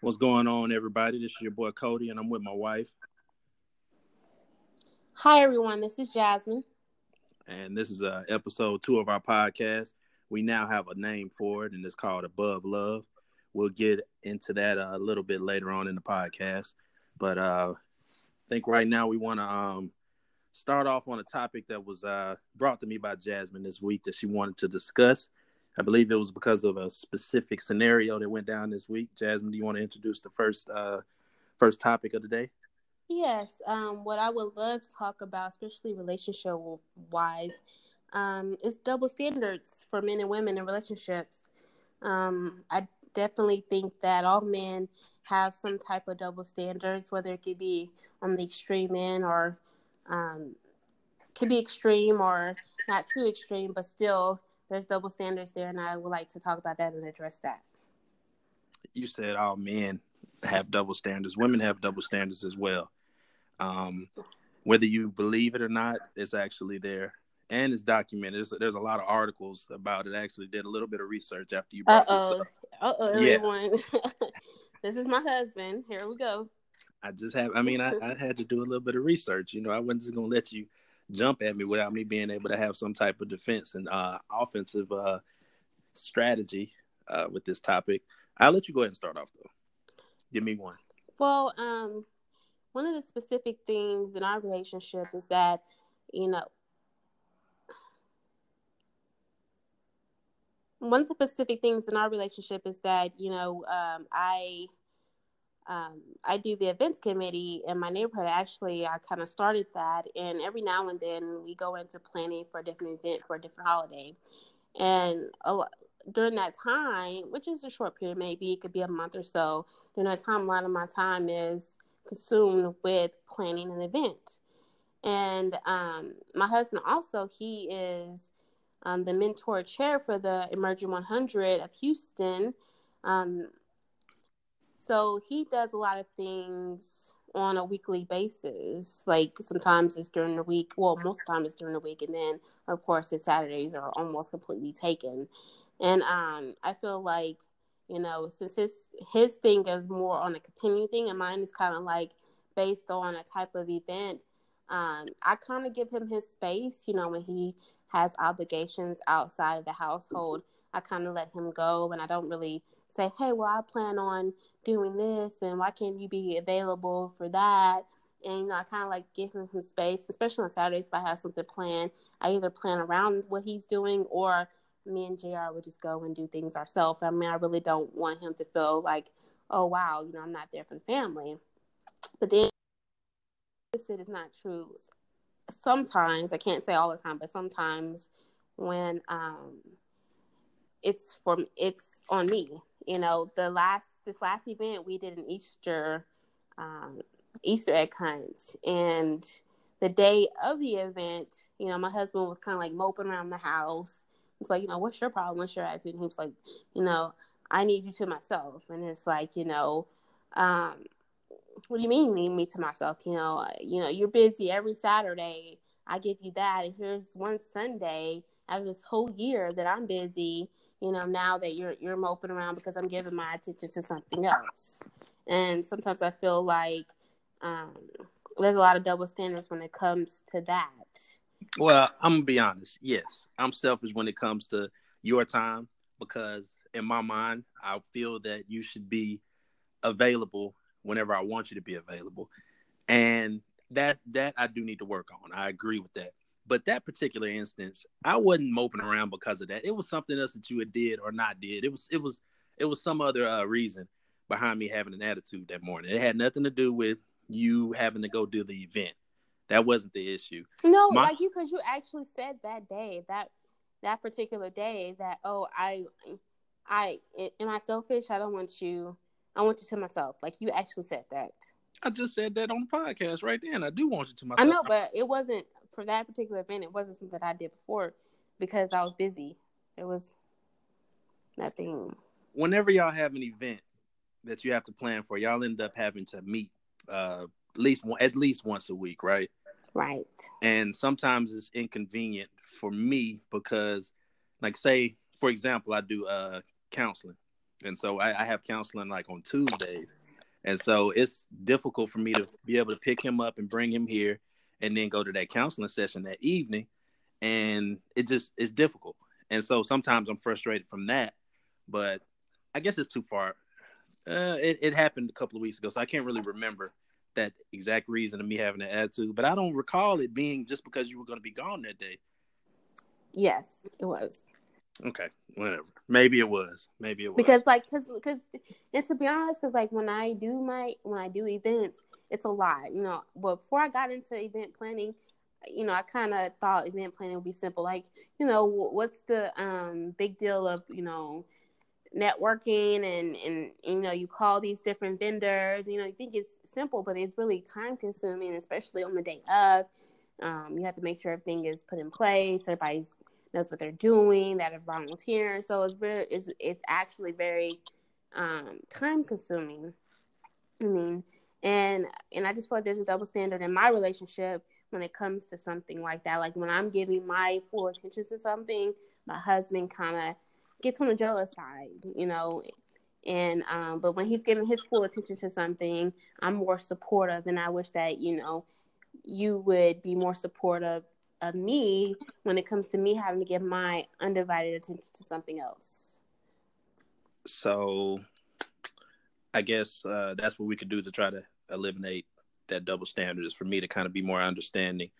What's going on, everybody? This is your boy Cody, and I'm with my wife. Hi, everyone. This is Jasmine. And this is uh, episode two of our podcast. We now have a name for it, and it's called Above Love. We'll get into that uh, a little bit later on in the podcast. But uh, I think right now we want to um, start off on a topic that was uh, brought to me by Jasmine this week that she wanted to discuss. I believe it was because of a specific scenario that went down this week. Jasmine, do you want to introduce the first uh, first topic of the day? Yes. Um, what I would love to talk about, especially relationship wise, um, is double standards for men and women in relationships. Um, I definitely think that all men have some type of double standards, whether it could be on the extreme end or um, could be extreme or not too extreme, but still there's double standards there, and I would like to talk about that and address that. You said all men have double standards. Women have double standards as well. Um, whether you believe it or not, it's actually there and it's documented. There's, there's, a lot of articles about it. I actually did a little bit of research after you brought Uh-oh. this up. Uh oh, everyone. this is my husband. Here we go. I just have. I mean, I, I had to do a little bit of research. You know, I wasn't just gonna let you jump at me without me being able to have some type of defense and uh, offensive uh, strategy uh, with this topic. I'll let you go ahead and start off though. Give me one. Well, um, one of the specific things in our relationship is that, you know, one of the specific things in our relationship is that, you know, um, I um, I do the events committee in my neighborhood. Actually, I kind of started that, and every now and then we go into planning for a different event for a different holiday. And lot, during that time, which is a short period, maybe it could be a month or so, during that time, a lot of my time is consumed with planning an event. And um, my husband also, he is um, the mentor chair for the Emerging 100 of Houston. Um, so he does a lot of things on a weekly basis. Like sometimes it's during the week. Well, most of the time it's during the week, and then of course his Saturdays are almost completely taken. And um, I feel like you know since his his thing is more on a continuing thing, and mine is kind of like based on a type of event. Um, I kind of give him his space. You know when he has obligations outside of the household, I kind of let him go, and I don't really say, hey, well, I plan on doing this, and why can't you be available for that? And you know, I kind of like give him some space, especially on Saturdays if I have something planned. I either plan around what he's doing, or me and Jr. would just go and do things ourselves. I mean, I really don't want him to feel like, oh wow, you know, I'm not there for the family. But then, this is not true. Sometimes I can't say all the time, but sometimes when um, it's for it's on me you know, the last this last event we did an Easter um, Easter egg hunt, and the day of the event, you know, my husband was kind of like moping around the house. It's like, you know, what's your problem? What's your attitude? And he was like, you know, I need you to myself. And it's like, you know, um, what do you mean need me to myself? You know, you know, you're busy every Saturday. I give you that, and here's one Sunday of this whole year that I'm busy you know, now that you're you're moping around because I'm giving my attention to something else. And sometimes I feel like um, there's a lot of double standards when it comes to that. Well, I'm gonna be honest. Yes, I'm selfish when it comes to your time because in my mind, I feel that you should be available whenever I want you to be available, and that that I do need to work on. I agree with that. But that particular instance, I wasn't moping around because of that. It was something else that you had did or not did. It was it was it was some other uh, reason behind me having an attitude that morning. It had nothing to do with you having to go do the event. That wasn't the issue. No, My- like you, because you actually said that day that that particular day that oh I I am I selfish? I don't want you. I want you to myself. Like you actually said that. I just said that on the podcast right then. I do want you to myself. I know, but it wasn't for that particular event, it wasn't something that I did before because I was busy. It was nothing. Whenever y'all have an event that you have to plan for, y'all end up having to meet uh, at least one, at least once a week, right? Right. And sometimes it's inconvenient for me because, like, say, for example, I do uh, counseling. And so I, I have counseling like on Tuesdays. And so it's difficult for me to be able to pick him up and bring him here and then go to that counseling session that evening. And it just it's difficult. And so sometimes I'm frustrated from that. But I guess it's too far. Uh, it, it happened a couple of weeks ago, so I can't really remember that exact reason of me having an attitude. But I don't recall it being just because you were going to be gone that day. Yes, it was. Okay, whatever. Maybe it was. Maybe it was because like because because and to be honest, because like when I do my when I do events, it's a lot. You know, but before I got into event planning, you know, I kind of thought event planning would be simple. Like, you know, what's the um big deal of you know networking and and you know you call these different vendors. You know, you think it's simple, but it's really time consuming, especially on the day of. Um, you have to make sure everything is put in place. Everybody's knows what they're doing, that are volunteering. So it's very, it's, it's actually very um, time consuming. I mean, and and I just feel like there's a double standard in my relationship when it comes to something like that. Like when I'm giving my full attention to something, my husband kind of gets on the jealous side, you know. And um, but when he's giving his full attention to something, I'm more supportive, and I wish that you know you would be more supportive of me when it comes to me having to give my undivided attention to something else. So, I guess uh, that's what we could do to try to eliminate that double standard. Is for me to kind of be more understanding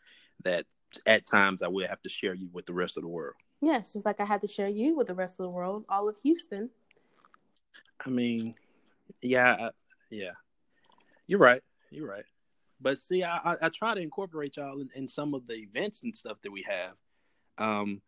that at times I will have to share you with the rest of the world. Yes, just like I had to share you with the rest of the world, all of Houston. I mean, yeah, I, yeah, you're right. You're right. But see, I, I, I try to incorporate y'all in, in, some of the events and stuff that we have. Um,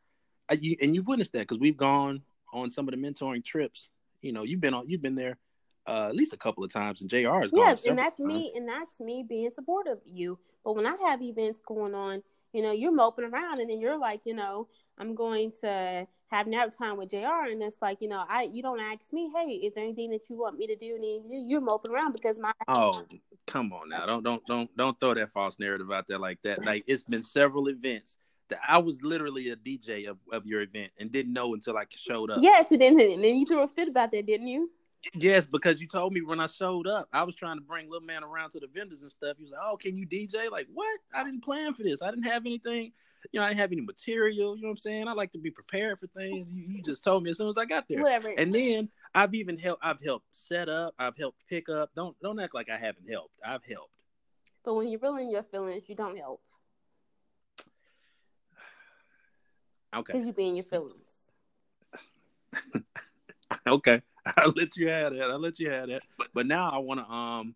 I, you, and you've witnessed that because we've gone on some of the mentoring trips. You know, you've been on, you've been there uh, at least a couple of times, and Jr. has gone. Yes, and that's times. me, and that's me being supportive of you. But when I have events going on, you know, you're moping around, and then you're like, you know, I'm going to have nap time with Jr. And it's like, you know, I you don't ask me, hey, is there anything that you want me to do? And you're moping around because my oh, come on now, don't don't don't don't throw that false narrative out there like that. Like it's been several events that I was literally a DJ of, of your event and didn't know until I showed up. Yes, and then and then you threw a fit about that, didn't you? Yes, because you told me when I showed up, I was trying to bring little man around to the vendors and stuff. He was like, "Oh, can you DJ?" Like, what? I didn't plan for this. I didn't have anything you know, I didn't have any material. You know what I'm saying? I like to be prepared for things. You, you just told me as soon as I got there. Whatever. And then I've even helped. I've helped set up. I've helped pick up. Don't don't act like I haven't helped. I've helped. But when you're feeling your feelings, you don't help. Okay. Because you be in your feelings. okay, I'll let you have that. I'll let you have that. But but now I want to um,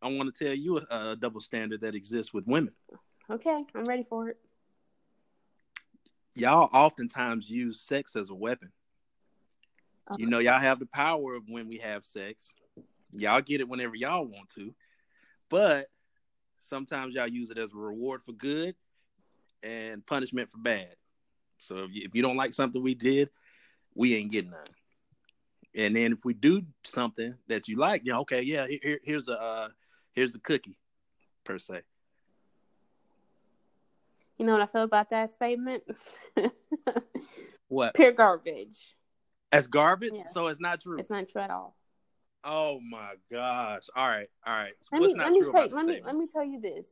I want to tell you a, a double standard that exists with women. Okay, I'm ready for it y'all oftentimes use sex as a weapon. You know, y'all have the power of when we have sex. Y'all get it whenever y'all want to, but sometimes y'all use it as a reward for good and punishment for bad. So if you, if you don't like something we did, we ain't getting none. And then if we do something that you like, you know, okay, yeah, here, here's a uh, here's the cookie, per se. You know what I feel about that statement? what? Pure garbage. As garbage? Yes. So it's not true. It's not true at all. Oh my gosh. All right. All right. So let me, let me tell, let me let me tell you this.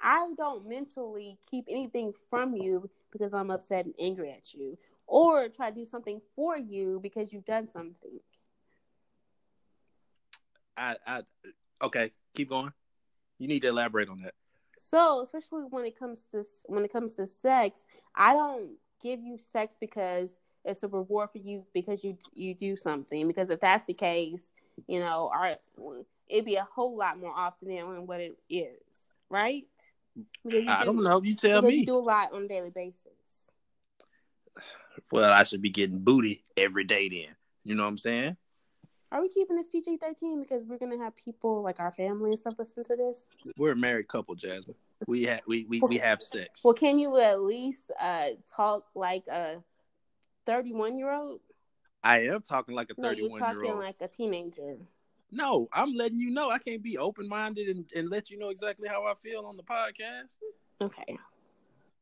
I don't mentally keep anything from you because I'm upset and angry at you, or try to do something for you because you've done something. I, I okay, keep going. You need to elaborate on that. So, especially when it comes to when it comes to sex, I don't give you sex because it's a reward for you because you you do something. Because if that's the case, you know, our it'd be a whole lot more often than what it is, right? I do, not know. You tell me. You do a lot on a daily basis. Well, I should be getting booty every day then. You know what I'm saying? Are we keeping this PG thirteen because we're gonna have people like our family and stuff listen to this? We're a married couple, Jasmine. We have we, we, we have sex. Well, can you at least uh, talk like a thirty one year old? I am talking like a thirty one no, year old. like a teenager. No, I'm letting you know. I can't be open minded and, and let you know exactly how I feel on the podcast. Okay.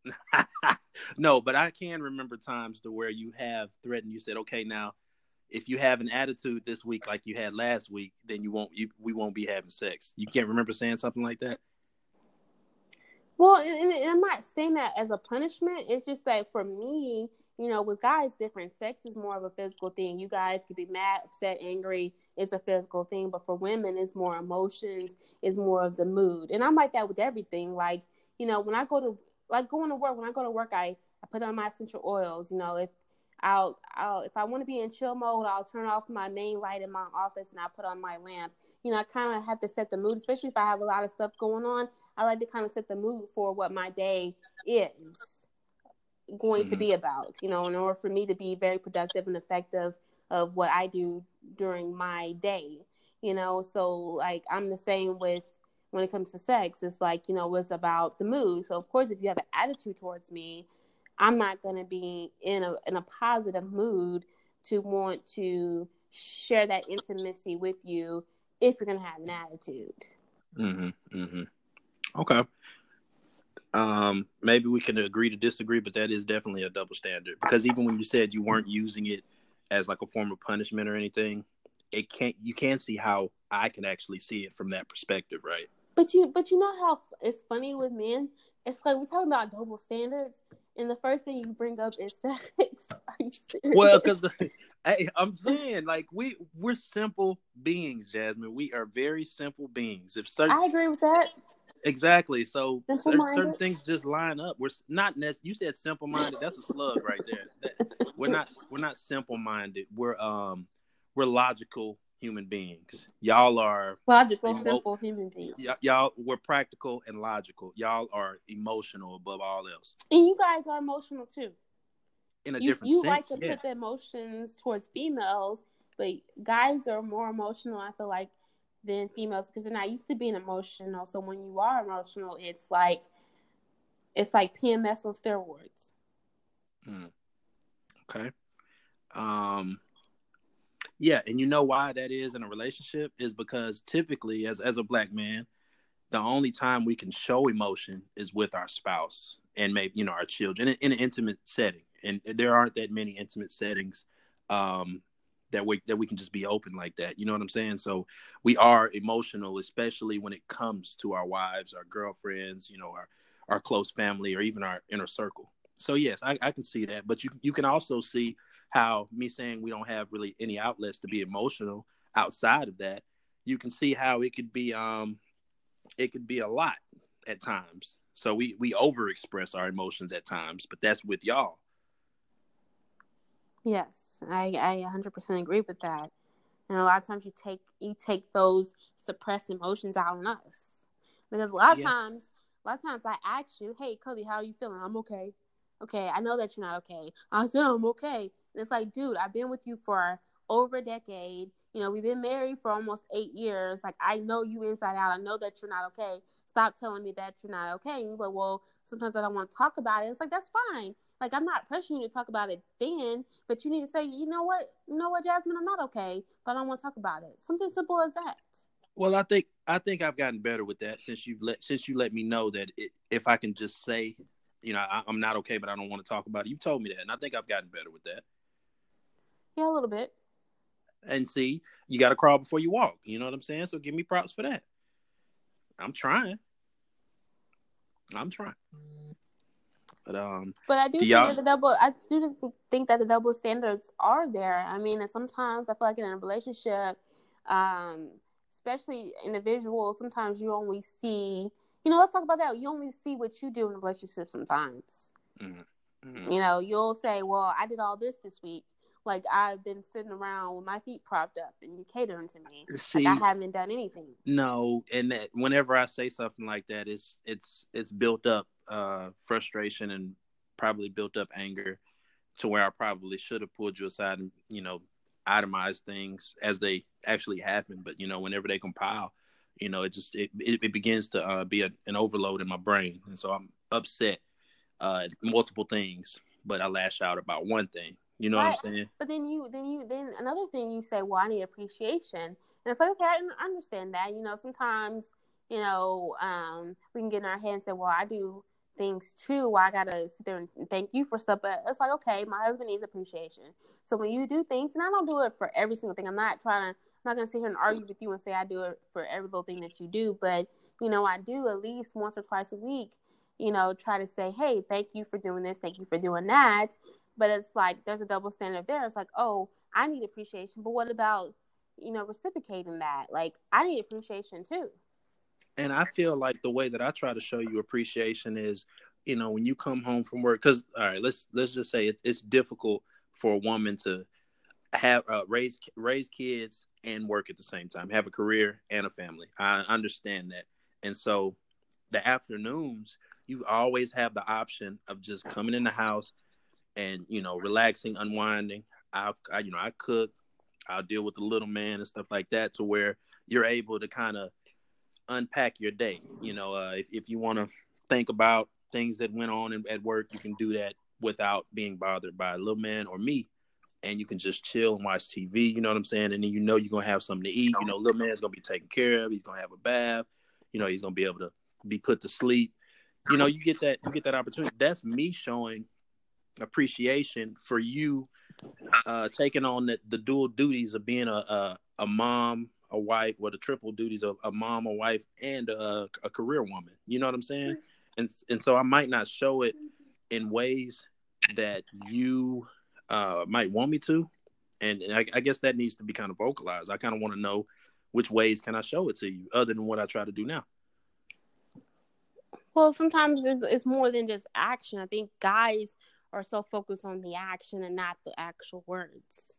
no, but I can remember times to where you have threatened. You said, "Okay, now, if you have an attitude this week like you had last week, then you won't. You, we won't be having sex." You can't remember saying something like that. Well, and, and I'm not saying that as a punishment. It's just that for me, you know, with guys, different. Sex is more of a physical thing. You guys could be mad, upset, angry. It's a physical thing. But for women, it's more emotions. It's more of the mood. And I'm like that with everything. Like, you know, when I go to like going to work, when I go to work, I, I put on my essential oils. You know, if I'll, I'll if I want to be in chill mode, I'll turn off my main light in my office and I'll put on my lamp. You know, I kind of have to set the mood, especially if I have a lot of stuff going on. I like to kind of set the mood for what my day is going mm-hmm. to be about. You know, in order for me to be very productive and effective of what I do during my day. You know, so like I'm the same with when it comes to sex. It's like, you know, it's about the mood. So of course if you have an attitude towards me, I'm not gonna be in a in a positive mood to want to share that intimacy with you if you're gonna have an attitude. Mm-hmm. Mm-hmm. Okay. Um, maybe we can agree to disagree, but that is definitely a double standard because even when you said you weren't using it as like a form of punishment or anything, it can't. You can see how I can actually see it from that perspective, right? But you, but you know how it's funny with men. It's like we're talking about double standards, and the first thing you bring up is sex. Are you serious? Well, because hey, I'm saying like we we're simple beings, Jasmine. We are very simple beings. If certain, I agree with that. Exactly. So certain, certain, things just line up. We're not necessarily. You said simple minded. That's a slug right there. That, we're not. We're not simple minded. We're um. We're logical human beings. Y'all are logical, emo- simple human beings. Y- y'all, we're practical and logical. Y'all are emotional above all else. And you guys are emotional too. In a you, different you sense, like to yes. put the emotions towards females, but guys are more emotional. I feel like than females because they're not used to being emotional. So when you are emotional, it's like it's like PMS on steroids. Hmm. Okay. Um yeah, and you know why that is in a relationship is because typically as as a black man, the only time we can show emotion is with our spouse and maybe you know our children in, in an intimate setting. And there aren't that many intimate settings um, that we that we can just be open like that. You know what I'm saying? So we are emotional, especially when it comes to our wives, our girlfriends, you know, our our close family, or even our inner circle. So yes, I, I can see that. But you you can also see how me saying we don't have really any outlets to be emotional outside of that, you can see how it could be um it could be a lot at times. So we we overexpress our emotions at times, but that's with y'all. Yes, I I 100% agree with that. And a lot of times you take you take those suppressed emotions out on us. Because a lot of yeah. times a lot of times I ask you, "Hey, Cody, how are you feeling?" "I'm okay." "Okay, I know that you're not okay." "I said I'm okay." And it's like, dude, I've been with you for over a decade. You know, we've been married for almost eight years. Like, I know you inside out. I know that you're not okay. Stop telling me that you're not okay. Like, well, sometimes I don't want to talk about it. It's like, that's fine. Like, I'm not pressuring you to talk about it then, but you need to say, you know what? You know what, Jasmine? I'm not okay, but I don't want to talk about it. Something simple as that. Well, I think I think I've gotten better with that since you let since you let me know that it, if I can just say, you know, I, I'm not okay, but I don't want to talk about it. You've told me that, and I think I've gotten better with that. Yeah, a little bit. And see, you got to crawl before you walk. You know what I'm saying? So give me props for that. I'm trying. I'm trying. But um. But I do, do think that the double. I do think that the double standards are there. I mean, and sometimes I feel like in a relationship, um, especially individuals, sometimes you only see. You know, let's talk about that. You only see what you do in a relationship sometimes. Mm-hmm. Mm-hmm. You know, you'll say, "Well, I did all this this week," like I've been sitting around with my feet propped up and you catering to me. See, like I haven't done anything. No, and that whenever I say something like that, it's it's it's built up uh, frustration and probably built up anger to where I probably should have pulled you aside and you know itemized things as they actually happen. But you know, whenever they compile, you know, it just it it, it begins to uh, be a, an overload in my brain, and so I'm upset uh, multiple things. But I lash out about one thing you know right. what I'm saying? But then you, then you, then another thing you say, well, I need appreciation, and it's like, okay, I understand that. You know, sometimes, you know, um, we can get in our head and say, well, I do things too. Why I gotta sit there and thank you for stuff, but it's like okay, my husband needs appreciation. So when you do things, and I don't do it for every single thing. I'm not trying to. I'm not gonna sit here and argue with you and say I do it for every little thing that you do, but you know I do at least once or twice a week. You know, try to say, hey, thank you for doing this, thank you for doing that. But it's like there's a double standard there. It's like, oh, I need appreciation, but what about you know reciprocating that? Like I need appreciation too and I feel like the way that I try to show you appreciation is, you know, when you come home from work, because all right, let's let's just say it's it's difficult for a woman to have uh, raise raise kids and work at the same time, have a career and a family. I understand that, and so the afternoons you always have the option of just coming in the house and you know relaxing, unwinding. I, I you know I cook, I'll deal with the little man and stuff like that, to where you're able to kind of unpack your day. You know, uh, if, if you want to think about things that went on in, at work, you can do that without being bothered by a little man or me. And you can just chill and watch TV. You know what I'm saying? And then you know you're gonna have something to eat. You know, little man's gonna be taken care of. He's gonna have a bath. You know, he's gonna be able to be put to sleep. You know, you get that you get that opportunity. That's me showing appreciation for you uh, taking on the, the dual duties of being a, a, a mom a wife, well, the triple duties of a mom, a wife, and a, a career woman. You know what I'm saying? And and so I might not show it in ways that you uh, might want me to, and, and I, I, guess that needs to be kind of vocalized. I kind of want to know which ways can I show it to you, other than what I try to do now. Well, sometimes it's, it's more than just action. I think guys are so focused on the action and not the actual words.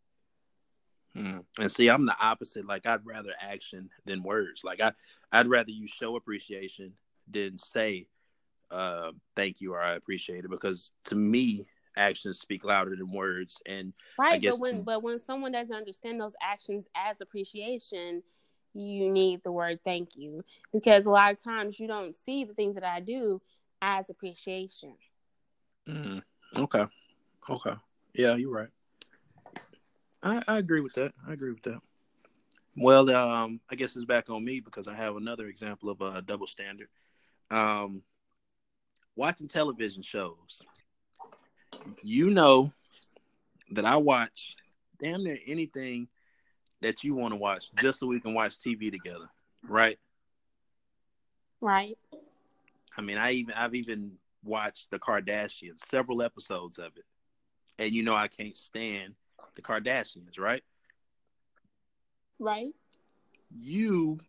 Hmm. And see, I'm the opposite. Like I'd rather action than words. Like I, I'd rather you show appreciation than say, uh, "Thank you" or "I appreciate it," because to me, actions speak louder than words. And right, but when to... but when someone doesn't understand those actions as appreciation, you need the word "thank you" because a lot of times you don't see the things that I do as appreciation. Mm. Okay. Okay. Yeah, you're right. I, I agree with that. I agree with that. Well, um, I guess it's back on me because I have another example of a double standard. Um, watching television shows. You know that I watch damn near anything that you want to watch just so we can watch TV together, right? Right. I mean, I even I've even watched the Kardashians, several episodes of it, and you know I can't stand the Kardashians, right? Right. You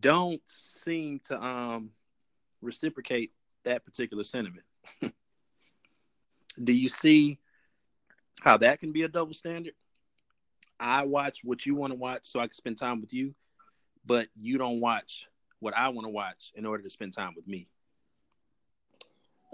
don't seem to um reciprocate that particular sentiment. Do you see how that can be a double standard? I watch what you want to watch so I can spend time with you, but you don't watch what I want to watch in order to spend time with me.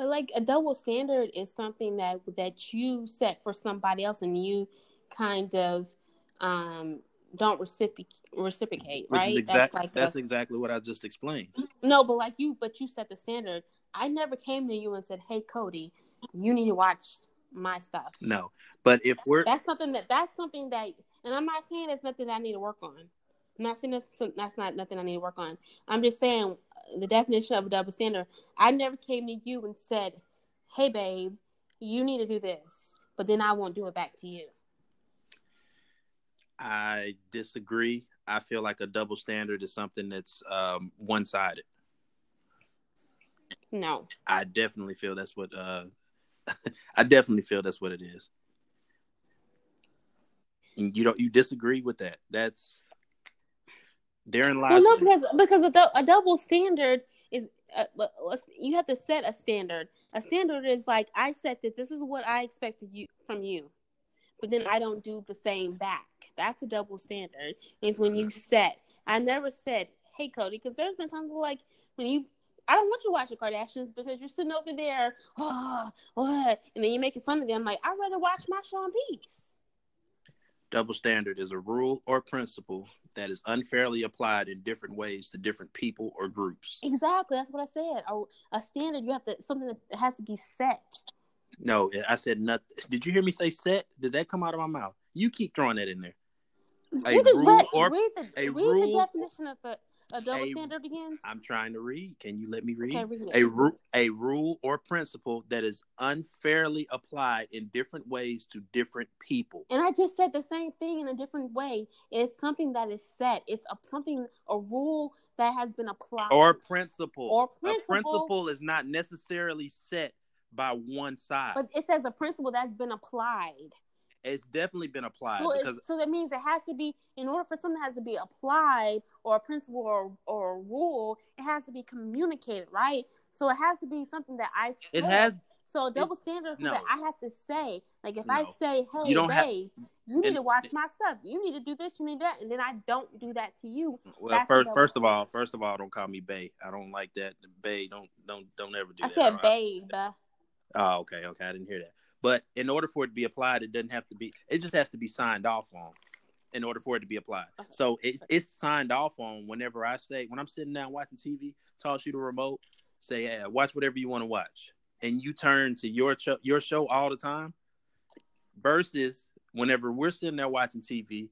But like a double standard is something that that you set for somebody else, and you kind of um, don't reciprocate, reciprocate right? Exact, that's like that's a, exactly what I just explained. No, but like you, but you set the standard. I never came to you and said, "Hey, Cody, you need to watch my stuff." No, but if we're that's something that that's something that, and I'm not saying it's nothing that I need to work on. I'm not saying that's, that's not nothing I need to work on. I'm just saying the definition of a double standard. I never came to you and said, "Hey, babe, you need to do this," but then I won't do it back to you. I disagree. I feel like a double standard is something that's um, one-sided. No, I definitely feel that's what. Uh, I definitely feel that's what it is. And you don't you disagree with that? That's Darren lies. Well, no, because because a, a double standard is uh, you have to set a standard. A standard is like I set that this is what I expect you from you, but then I don't do the same back. That's a double standard. Is when you set. I never said, "Hey, Cody," because there's been times where, like when you. I don't want you to watch the Kardashians because you're sitting over there, oh, what? And then you're making fun of them. Like, I'd rather watch my show in peace. Double standard is a rule or principle that is unfairly applied in different ways to different people or groups. Exactly, that's what I said. A, a standard, you have to something that has to be set. No, I said nothing. Did you hear me say set? Did that come out of my mouth? You keep throwing that in there. A rule read, or read the, a rule, the definition of a a double A- standard again? I'm trying to read. Can you let me read? Okay, read a, ru- a rule or principle that is unfairly applied in different ways to different people. And I just said the same thing in a different way. It's something that is set. It's a, something a rule that has been applied. Or principle. Or principle. A principle is not necessarily set by one side. but it says a principle that's been applied. It's definitely been applied So, because it, so that means it has to be in order for something has to be applied or a principle or or a rule, it has to be communicated, right? So it has to be something that I it has So double standard is no. that I have to say, like if I say, "Hey, You don't have- you need and- to watch my stuff. You need to do this. You need that," and then I don't do that to you. well That's first first of all first of all don't call me Bay. I don't like that. Bay don't don't don't ever do I that. I said? "Babe." Oh, okay, okay. I didn't hear that. But in order for it to be applied, it doesn't have to be. It just has to be signed off on, in order for it to be applied. Okay. So it, it's signed off on whenever I say when I'm sitting down watching TV, toss you the remote, say, "Yeah, watch whatever you want to watch," and you turn to your your show all the time. Versus whenever we're sitting there watching TV,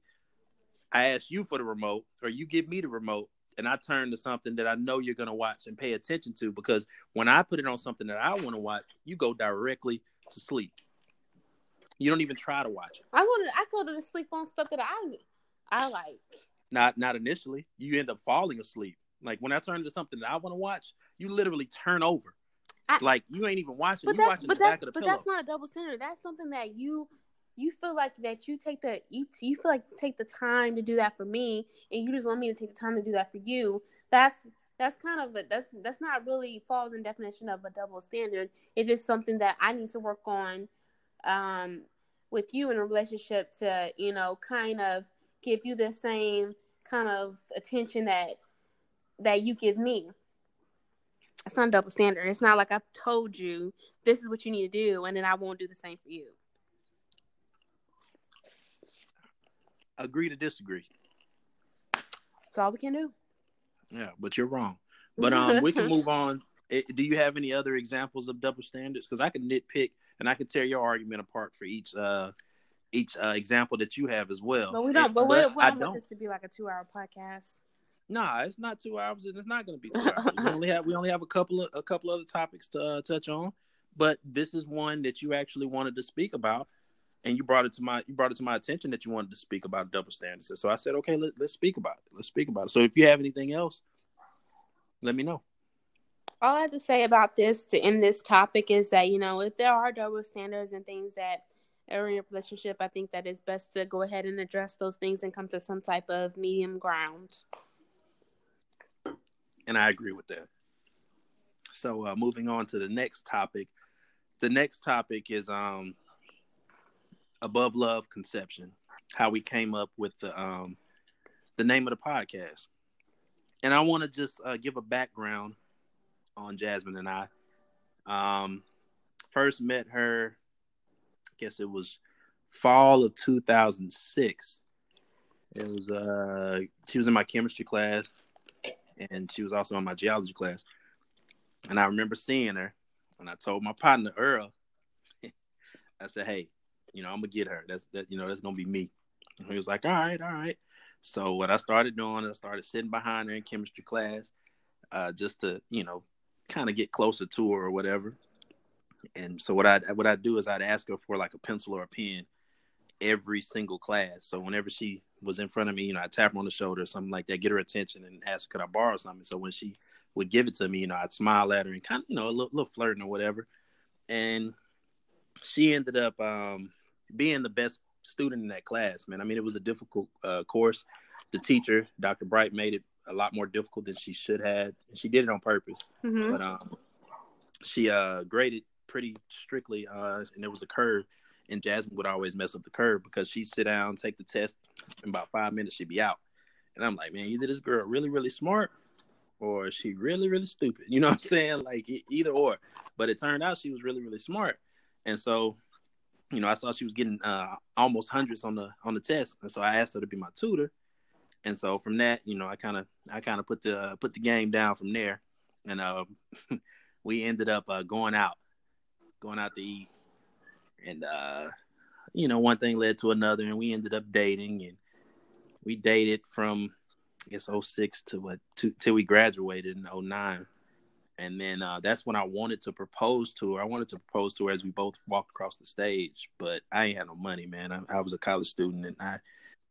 I ask you for the remote, or you give me the remote, and I turn to something that I know you're going to watch and pay attention to. Because when I put it on something that I want to watch, you go directly to sleep. You don't even try to watch it. I go to I go to sleep on stuff that I I like. Not not initially. You end up falling asleep. Like when I turn to something that I want to watch, you literally turn over. I- like you ain't even watching. But You watching but the back of the but pillow. that's not a double standard. That's something that you you feel like that you take the you you feel like take the time to do that for me, and you just want me to take the time to do that for you. That's that's kind of a, that's that's not really falls in definition of a double standard. It is something that I need to work on um, with you in a relationship to you know kind of give you the same kind of attention that that you give me. It's not a double standard. It's not like I've told you this is what you need to do, and then I won't do the same for you. Agree to disagree. That's all we can do. Yeah, but you're wrong. But um, we can move on. Do you have any other examples of double standards? Because I can nitpick and I can tear your argument apart for each uh each uh, example that you have as well. But we don't. And- But we, we I don't want this to be like a two-hour podcast. Nah, it's not two hours, and it's not going to be two hours. We only have we only have a couple of a couple other topics to uh, touch on, but this is one that you actually wanted to speak about, and you brought it to my you brought it to my attention that you wanted to speak about double standards. So I said, okay, let, let's speak about it. Let's speak about it. So if you have anything else, let me know. All I have to say about this to end this topic is that you know if there are double standards and things that are in your relationship, I think that it's best to go ahead and address those things and come to some type of medium ground. and I agree with that. So uh, moving on to the next topic, the next topic is um above love conception, how we came up with the um the name of the podcast, and I want to just uh, give a background on Jasmine and I. Um, first met her, I guess it was fall of 2006. It was uh she was in my chemistry class and she was also in my geology class. And I remember seeing her, and I told my partner Earl, I said, "Hey, you know, I'm gonna get her. That's that. You know, that's gonna be me." And he was like, "All right, all right." So what I started doing, I started sitting behind her in chemistry class, uh, just to you know, kind of get closer to her or whatever. And so what I what I do is I'd ask her for like a pencil or a pen every single class. So whenever she was in front of me, you know, I tap her on the shoulder or something like that, get her attention and ask could I borrow something? So when she would give it to me, you know, I'd smile at her and kind of, you know, a little, little flirting or whatever. And she ended up um, being the best student in that class, man. I mean, it was a difficult uh, course. The teacher, Dr. Bright, made it a lot more difficult than she should have. And she did it on purpose. Mm-hmm. But um, she uh, graded pretty strictly, uh, and there was a curve. And Jasmine would always mess up the curve because she'd sit down, take the test, in about five minutes she'd be out. And I'm like, man, either this girl really, really smart, or is she really, really stupid. You know what I'm saying? Like either or. But it turned out she was really, really smart. And so, you know, I saw she was getting uh, almost hundreds on the on the test, and so I asked her to be my tutor. And so from that, you know, I kind of I kind of put the uh, put the game down from there, and uh, we ended up uh, going out, going out to eat, and uh, you know, one thing led to another, and we ended up dating, and we dated from I guess 06 to what to, till we graduated in 09. And then uh, that's when I wanted to propose to her. I wanted to propose to her as we both walked across the stage, but I ain't had no money, man. I, I was a college student and I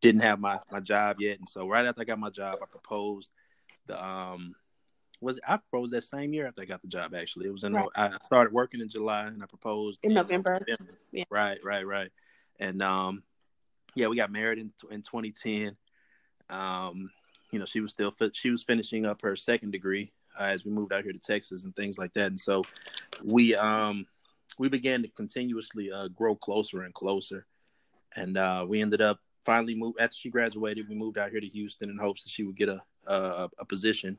didn't have my, my job yet. And so right after I got my job, I proposed. The um was I proposed that same year after I got the job. Actually, it was in right. I started working in July and I proposed in November. November. Yeah. Right, right, right. And um, yeah, we got married in in 2010. Um, you know, she was still she was finishing up her second degree uh, as we moved out here to Texas and things like that. And so we um we began to continuously uh, grow closer and closer, and uh, we ended up finally moved after she graduated. We moved out here to Houston in hopes that she would get a a, a position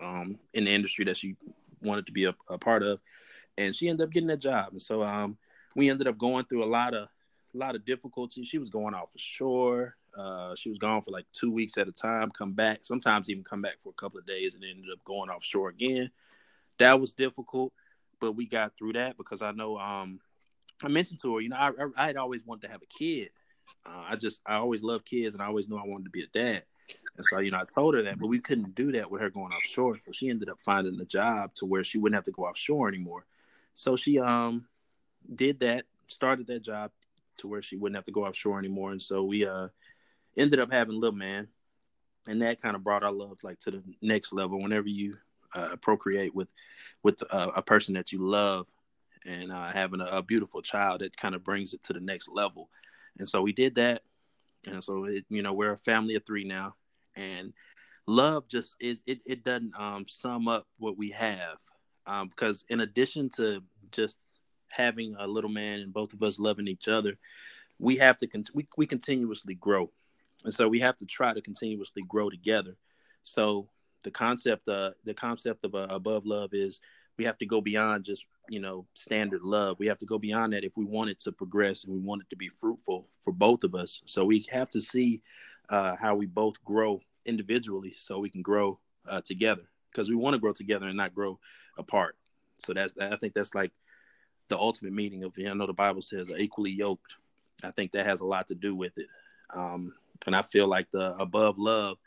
um, in the industry that she wanted to be a, a, part of, and she ended up getting that job. And so um, we ended up going through a lot of a lot of difficulties. She was going off ashore. Uh, she was gone for like two weeks at a time, come back, sometimes even come back for a couple of days, and ended up going offshore again. That was difficult, but we got through that because I know um, I mentioned to her, you know, I, I had always wanted to have a kid. Uh, I just I always loved kids, and I always knew I wanted to be a dad. And so, you know, I told her that, but we couldn't do that with her going offshore. So she ended up finding a job to where she wouldn't have to go offshore anymore. So she um did that, started that job to where she wouldn't have to go offshore anymore. And so we uh ended up having little man, and that kind of brought our love like to the next level. Whenever you uh, procreate with with uh, a person that you love and uh, having a, a, beautiful child, it kind of brings it to the next level. And so we did that, and so it, you know we're a family of three now, and love just is it. It doesn't um, sum up what we have um, because in addition to just having a little man and both of us loving each other, we have to con- we, we continuously grow and so we have to try to continuously grow together. So the concept uh the concept of uh, above love is we have to go beyond just you know standard love. We have to go beyond that if we want it to progress and we want it to be fruitful for both of us. So we have to see uh, how we both grow individually so we can grow uh, together because we want to grow together and not grow apart. So that's i think that's like the ultimate meaning of it. I know the bible says equally yoked. I think that has a lot to do with it. Um, and I feel like the above love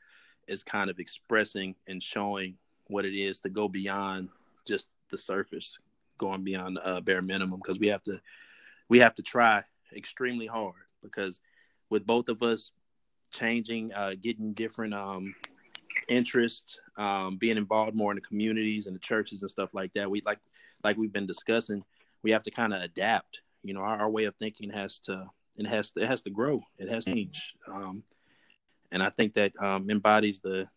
is kind of expressing and showing what it is to go beyond just the surface, going beyond uh, bare minimum because we have to we have to try extremely hard because with both of us changing, uh, getting different um, interests, um, being involved more in the communities and the churches and stuff like that. We like like we've been discussing, we have to kind of adapt. You know, our, our way of thinking has to it has to, it has to grow. It has to change. Um, and I think that um, embodies the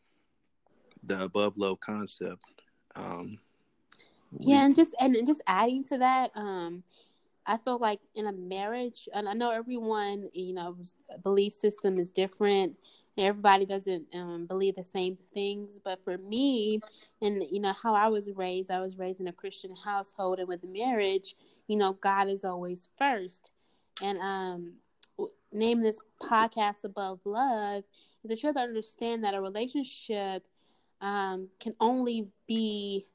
the above love concept. Um, yeah, and just and just adding to that, um, I feel like in a marriage, and I know everyone, you know, belief system is different. Everybody doesn't um, believe the same things, but for me, and you know how I was raised, I was raised in a Christian household, and with marriage, you know, God is always first and um, name this podcast above love is that you have to understand that a relationship um, can only be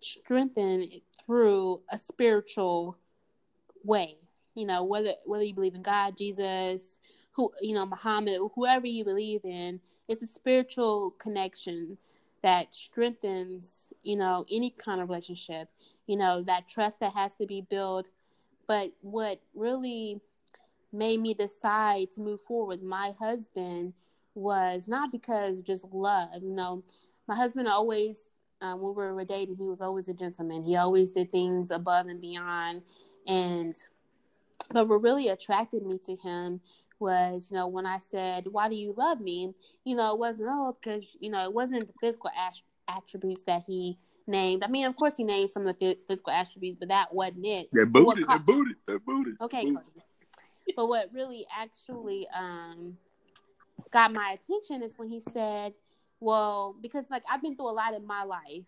strengthened through a spiritual way. You know whether whether you believe in god jesus who you know muhammad whoever you believe in it's a spiritual connection that strengthens you know any kind of relationship. You know that trust that has to be built but what really made me decide to move forward with my husband was not because just love. You know, my husband always, um, when we were dating, he was always a gentleman. He always did things above and beyond. And, but what really attracted me to him was, you know, when I said, Why do you love me? You know, it wasn't, oh, because, you know, it wasn't the physical attributes that he named. I mean, of course, he named some of the physical attributes, but that wasn't it. That booty, that booty, that booty. Okay, booty. but what really actually um, got my attention is when he said, "Well, because like I've been through a lot in my life."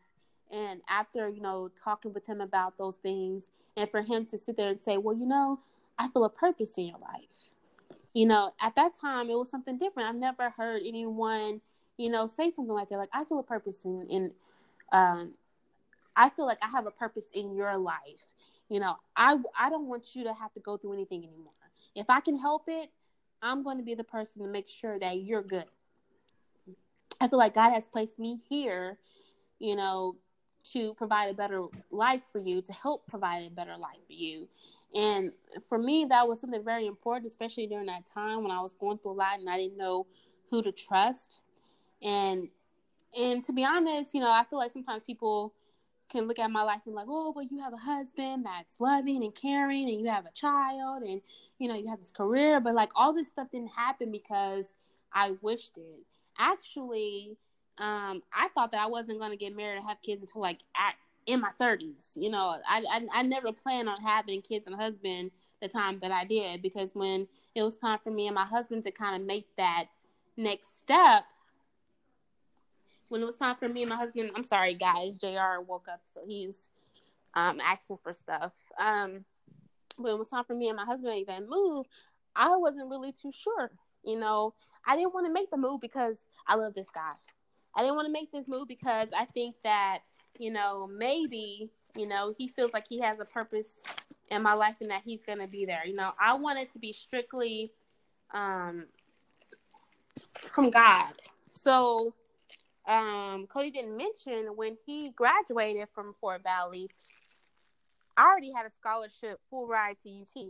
And after, you know, talking with him about those things, and for him to sit there and say, Well, you know, I feel a purpose in your life. You know, at that time, it was something different. I've never heard anyone, you know, say something like that. Like, I feel a purpose in, in um, I feel like I have a purpose in your life. You know, I I don't want you to have to go through anything anymore. If I can help it, I'm going to be the person to make sure that you're good. I feel like God has placed me here, you know, to provide a better life for you, to help provide a better life for you. And for me, that was something very important, especially during that time when I was going through a lot and I didn't know who to trust. And and to be honest, you know, I feel like sometimes people can look at my life and like, oh, but you have a husband that's loving and caring, and you have a child, and you know, you have this career, but like all this stuff didn't happen because I wished it. Actually, um, I thought that I wasn't going to get married and have kids until like at in my 30s. You know, I, I, I never planned on having kids and a husband the time that I did because when it was time for me and my husband to kind of make that next step, when it was time for me and my husband, I'm sorry guys, JR woke up so he's um asking for stuff. Um when it was time for me and my husband to make that move, I wasn't really too sure. You know, I didn't want to make the move because I love this guy. I didn't want to make this move because I think that, you know, maybe, you know, he feels like he has a purpose in my life and that he's going to be there. You know, I wanted to be strictly um, from God. So, um, Cody didn't mention when he graduated from Fort Valley, I already had a scholarship full ride to UT.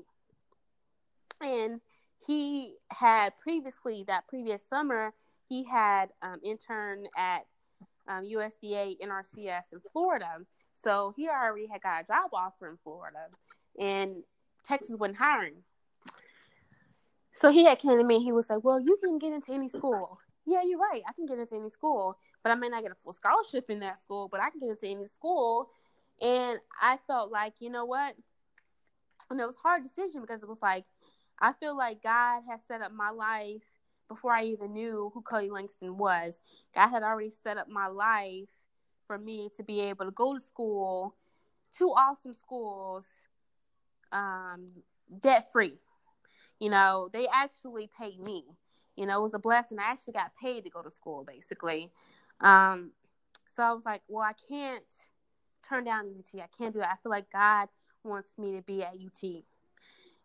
And he had previously, that previous summer, he had um, interned at um, USDA NRCS in Florida. So he already had got a job offer in Florida, and Texas wasn't hiring. So he had came to me. He was like, "Well, you can get into any school." Yeah, you're right. I can get into any school, but I may not get a full scholarship in that school, but I can get into any school. And I felt like, you know what? And it was hard decision because it was like, I feel like God has set up my life before I even knew who Cody Langston was. God had already set up my life for me to be able to go to school, two awesome schools, um, debt free. You know, they actually paid me. You know, it was a blessing. I actually got paid to go to school, basically. Um, so I was like, well, I can't turn down UT. I can't do that. I feel like God wants me to be at UT.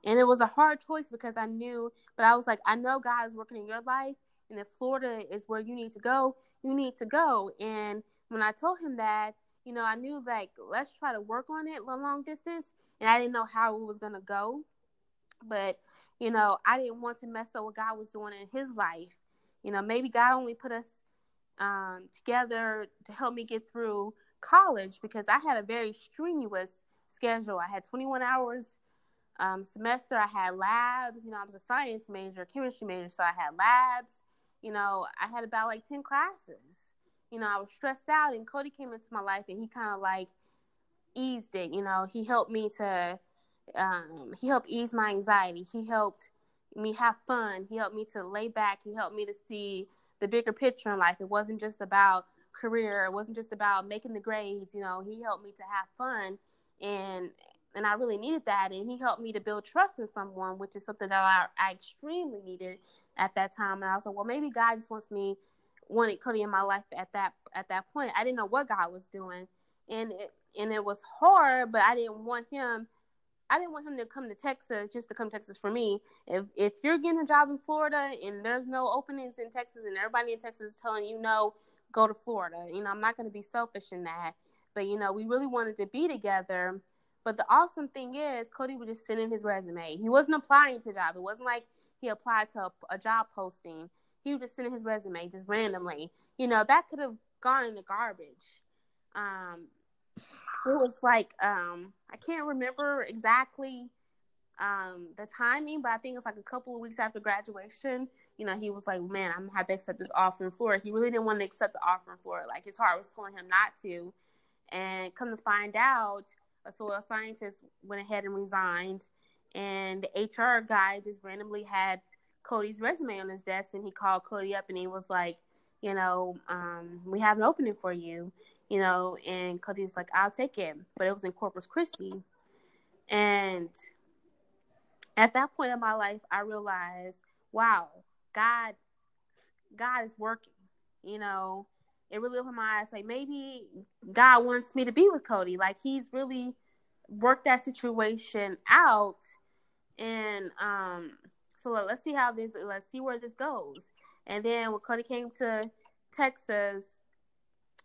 And it was a hard choice because I knew, but I was like, I know God is working in your life. And if Florida is where you need to go, you need to go. And when I told him that, you know, I knew like, let's try to work on it long distance. And I didn't know how it was going to go. But, you know, I didn't want to mess up what God was doing in his life. You know, maybe God only put us um, together to help me get through college because I had a very strenuous schedule. I had 21 hours um, semester, I had labs. You know, I was a science major, chemistry major, so I had labs. You know, I had about like 10 classes. You know, I was stressed out, and Cody came into my life and he kind of like eased it. You know, he helped me to, um, he helped ease my anxiety. He helped me have fun. He helped me to lay back. He helped me to see the bigger picture in life. It wasn't just about career. It wasn't just about making the grades. You know, he helped me to have fun and and I really needed that. And he helped me to build trust in someone, which is something that I, I extremely needed at that time. And I was like, well, maybe God just wants me wanted Cody in my life at that at that point. I didn't know what God was doing, and it and it was hard, but I didn't want him. I didn't want him to come to Texas just to come to Texas for me. If if you're getting a job in Florida and there's no openings in Texas and everybody in Texas is telling you no, go to Florida. You know, I'm not going to be selfish in that. But you know, we really wanted to be together but the awesome thing is, Cody was just sending his resume. He wasn't applying to a job. It wasn't like he applied to a, a job posting. He was just sending his resume just randomly. You know, that could have gone in the garbage. Um, it was like um, I can't remember exactly um, the timing, but I think it's like a couple of weeks after graduation. You know, he was like, "Man, I'm gonna have to accept this offer in Florida." He really didn't want to accept the offer in Florida. Like his heart was telling him not to. And come to find out, a soil scientist went ahead and resigned, and the HR guy just randomly had Cody's resume on his desk, and he called Cody up and he was like, you know, um, we have an opening for you, you know, and Cody was like, I'll take it, but it was in Corpus Christi, and at that point in my life, I realized, wow, God, God is working, you know, it really opened my eyes. Like maybe God wants me to be with Cody. Like he's really worked that situation out. And um, so let's see how this. Let's see where this goes. And then when Cody came to Texas.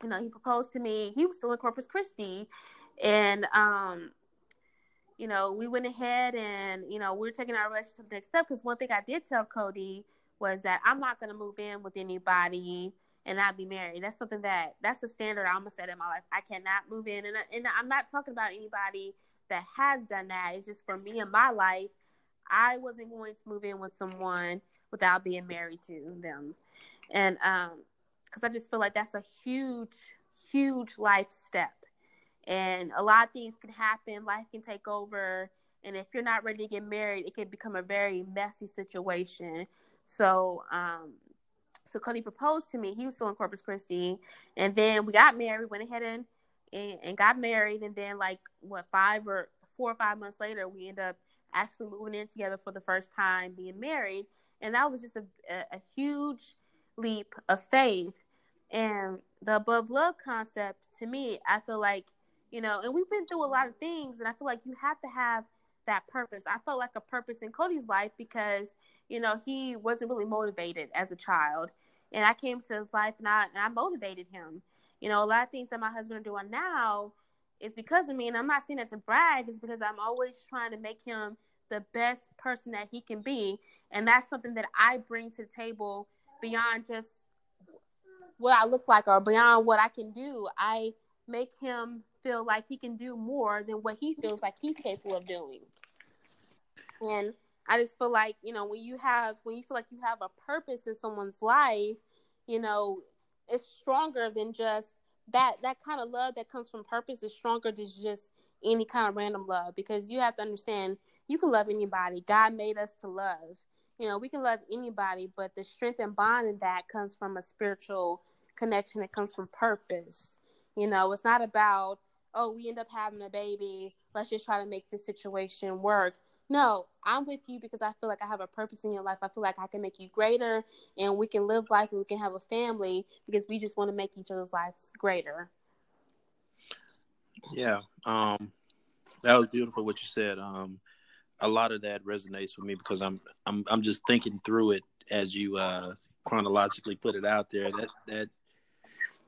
You know, he proposed to me. He was still in Corpus Christi, and um, you know, we went ahead and you know we are taking our relationship to the next step. Because one thing I did tell Cody was that I'm not going to move in with anybody and not be married. That's something that that's the standard I'm gonna set in my life. I cannot move in, and and I'm not talking about anybody that has done that. It's just for me in my life. I wasn't going to move in with someone without being married to them, and um, because I just feel like that's a huge, huge life step, and a lot of things can happen. Life can take over, and if you're not ready to get married, it can become a very messy situation. So, um, so Cody proposed to me. He was still in Corpus Christi, and then we got married. Went ahead and, and and, got married, and then like what five or four or five months later, we end up actually moving in together for the first time, being married, and that was just a, a, a huge leap of faith. And the above love concept, to me, I feel like you know, and we've been through a lot of things, and I feel like you have to have that purpose. I felt like a purpose in Cody's life because you know, he wasn't really motivated as a child. And I came to his life and I, and I motivated him. You know, a lot of things that my husband are doing now is because of me. And I'm not saying that to brag, it's because I'm always trying to make him the best person that he can be. And that's something that I bring to the table beyond just what I look like or beyond what I can do. I make him feel like he can do more than what he feels like he's capable of doing. And I just feel like, you know, when you have, when you feel like you have a purpose in someone's life, you know, it's stronger than just that, that kind of love that comes from purpose is stronger than just any kind of random love because you have to understand you can love anybody. God made us to love. You know, we can love anybody, but the strength and bond in that comes from a spiritual connection. It comes from purpose. You know, it's not about, oh, we end up having a baby. Let's just try to make this situation work no, I'm with you because I feel like I have a purpose in your life. I feel like I can make you greater and we can live life and we can have a family because we just want to make each other's lives greater. Yeah. Um that was beautiful what you said. Um a lot of that resonates with me because I'm I'm I'm just thinking through it as you uh chronologically put it out there. That that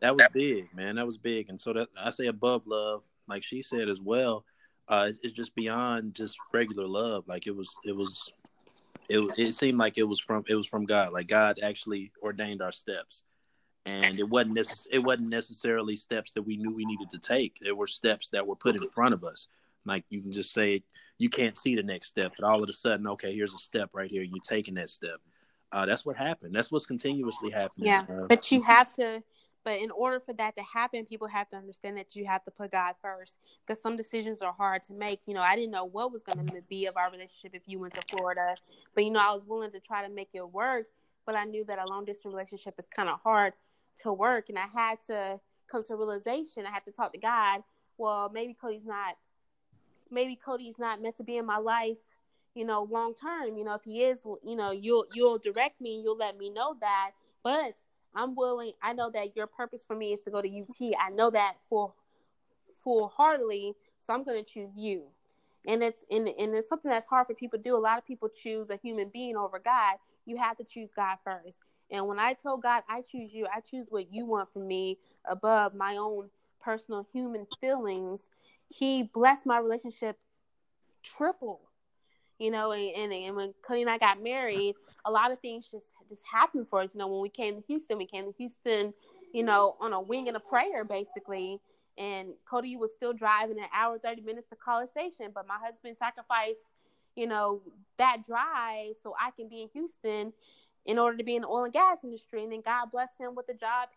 that was big, man. That was big. And so that I say above love, like she said as well uh, it's, it's, just beyond just regular love. Like it was, it was, it it seemed like it was from it was from God. Like God actually ordained our steps, and it wasn't necess- it wasn't necessarily steps that we knew we needed to take. There were steps that were put in front of us. Like you can just say you can't see the next step, but all of a sudden, okay, here's a step right here. You're taking that step. Uh, that's what happened. That's what's continuously happening. Yeah, uh, but you have to but in order for that to happen, people have to understand that you have to put God first because some decisions are hard to make. You know, I didn't know what was going to be of our relationship if you went to Florida, but you know, I was willing to try to make it work. But I knew that a long distance relationship is kind of hard to work, and I had to come to realization. I had to talk to God. Well, maybe Cody's not. Maybe Cody's not meant to be in my life you know, long term. You know, if he is, you know, you'll you'll direct me, you'll let me know that. But I'm willing. I know that your purpose for me is to go to UT. I know that full full heartedly. So I'm going to choose you. And it's and, and it's something that's hard for people to do. A lot of people choose a human being over God. You have to choose God first. And when I told God, I choose you, I choose what you want from me above my own personal human feelings, He blessed my relationship triple you know, and, and, when Cody and I got married, a lot of things just just happened for us. You know, when we came to Houston, we came to Houston, you know, on a wing and a prayer, basically. And Cody was still driving an hour, 30 minutes to College Station, but my husband sacrificed, you know, that drive so I can be in Houston in order to be in the oil and gas industry. And then God blessed him with a job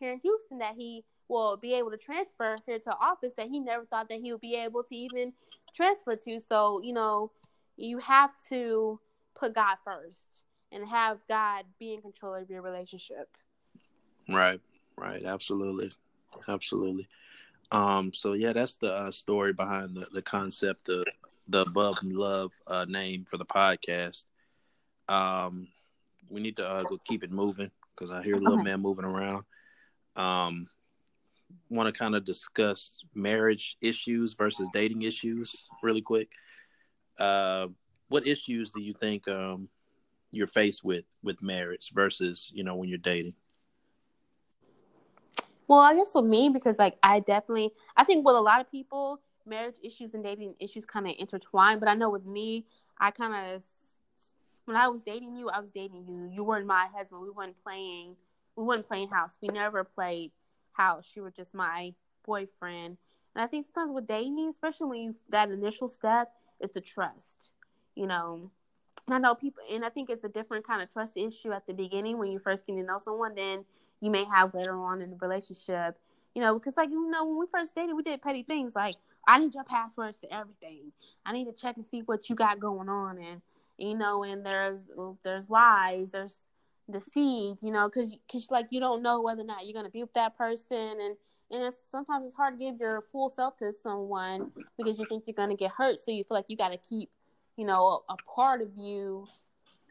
here in Houston that he will be able to transfer here to office that he never thought that he would be able to even transfer to. So, you know, you have to put God first and have God be in control of your relationship. Right, right, absolutely, absolutely. Um, so yeah, that's the uh, story behind the, the concept of the above love uh, name for the podcast. Um, we need to uh, go keep it moving because I hear the little okay. man moving around. Um, want to kind of discuss marriage issues versus dating issues really quick. Uh, what issues do you think um, you're faced with with marriage versus you know when you're dating? Well, I guess for me, because like I definitely, I think with a lot of people, marriage issues and dating issues kind of intertwine. But I know with me, I kind of when I was dating you, I was dating you. You weren't my husband. We weren't playing. We weren't playing house. We never played house. You were just my boyfriend. And I think sometimes with dating, especially when you that initial step is the trust. You know, and I know people, and I think it's a different kind of trust issue at the beginning when you first get to know someone. Then you may have later on in the relationship. You know, because like you know, when we first dated, we did petty things like I need your passwords to everything. I need to check and see what you got going on, and you know, and there's there's lies, there's deceit, you know, because because like you don't know whether or not you're gonna be with that person, and and it's sometimes it's hard to give your full self to someone because you think you're gonna get hurt, so you feel like you got to keep, you know, a, a part of you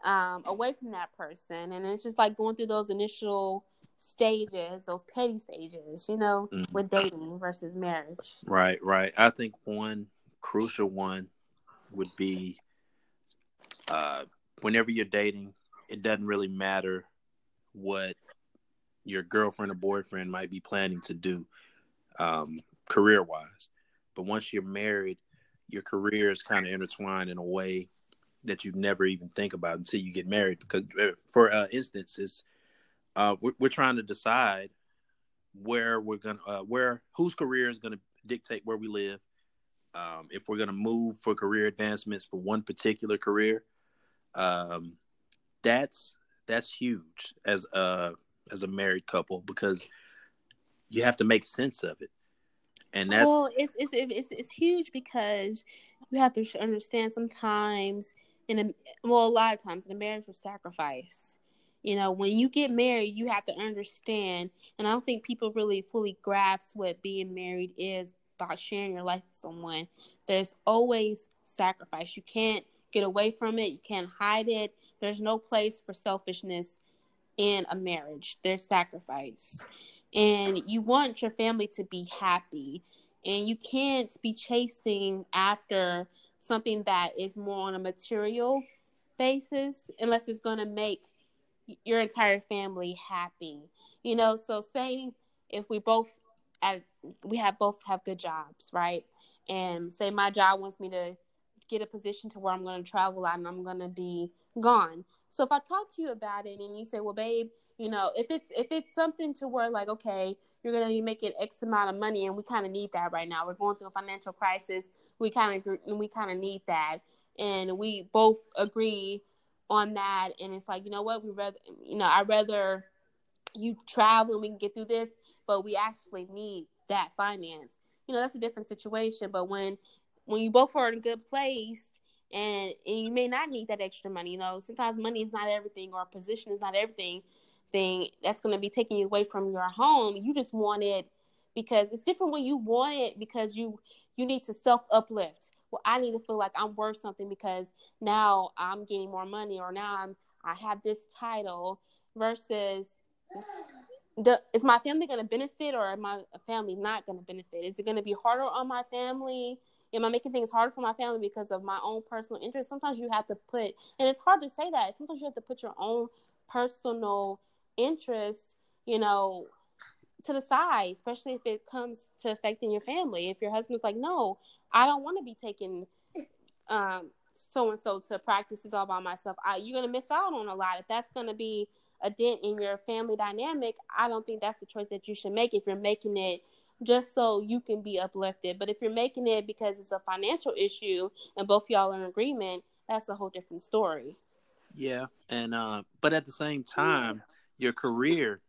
um, away from that person, and it's just like going through those initial stages, those petty stages, you know, mm-hmm. with dating versus marriage. Right, right. I think one crucial one would be uh, whenever you're dating, it doesn't really matter what your girlfriend or boyfriend might be planning to do um, career wise. But once you're married, your career is kind of intertwined in a way that you never even think about until you get married. Because, uh, for uh, instance, it's uh, we're, we're, trying to decide where we're gonna uh, where whose career is gonna dictate where we live. Um, if we're gonna move for career advancements for one particular career, um, that's that's huge as a as a married couple because you have to make sense of it, and that's well, it's it's it's, it's huge because you have to understand sometimes in a well a lot of times in a marriage of sacrifice you know, when you get married, you have to understand, and I don't think people really fully grasp what being married is about sharing your life with someone. There's always sacrifice. You can't get away from it, you can't hide it. There's no place for selfishness in a marriage, there's sacrifice. And you want your family to be happy, and you can't be chasing after something that is more on a material basis unless it's going to make your entire family happy. You know, so say if we both at we have both have good jobs, right? And say my job wants me to get a position to where I'm going to travel out and I'm going to be gone. So if I talk to you about it and you say, "Well, babe, you know, if it's if it's something to where like, okay, you're to be making X amount of money and we kind of need that right now. We're going through a financial crisis. We kind of we kind of need that." And we both agree on that and it's like you know what we rather you know i rather you travel and we can get through this but we actually need that finance you know that's a different situation but when when you both are in a good place and, and you may not need that extra money you know? Sometimes money is not everything or position is not everything thing that's going to be taking you away from your home. You just want it because it's different when you want it because you you need to self uplift well i need to feel like i'm worth something because now i'm getting more money or now i'm i have this title versus the is my family going to benefit or my family not going to benefit? Is it going to be harder on my family am i making things harder for my family because of my own personal interest sometimes you have to put and it's hard to say that sometimes you have to put your own personal interest you know to the side, especially if it comes to affecting your family. If your husband's like, no, I don't want to be taking so and so to practices all by myself. I, you're gonna miss out on a lot. If that's gonna be a dent in your family dynamic, I don't think that's the choice that you should make if you're making it just so you can be uplifted. But if you're making it because it's a financial issue and both y'all are in agreement, that's a whole different story. Yeah, and uh, but at the same time, your career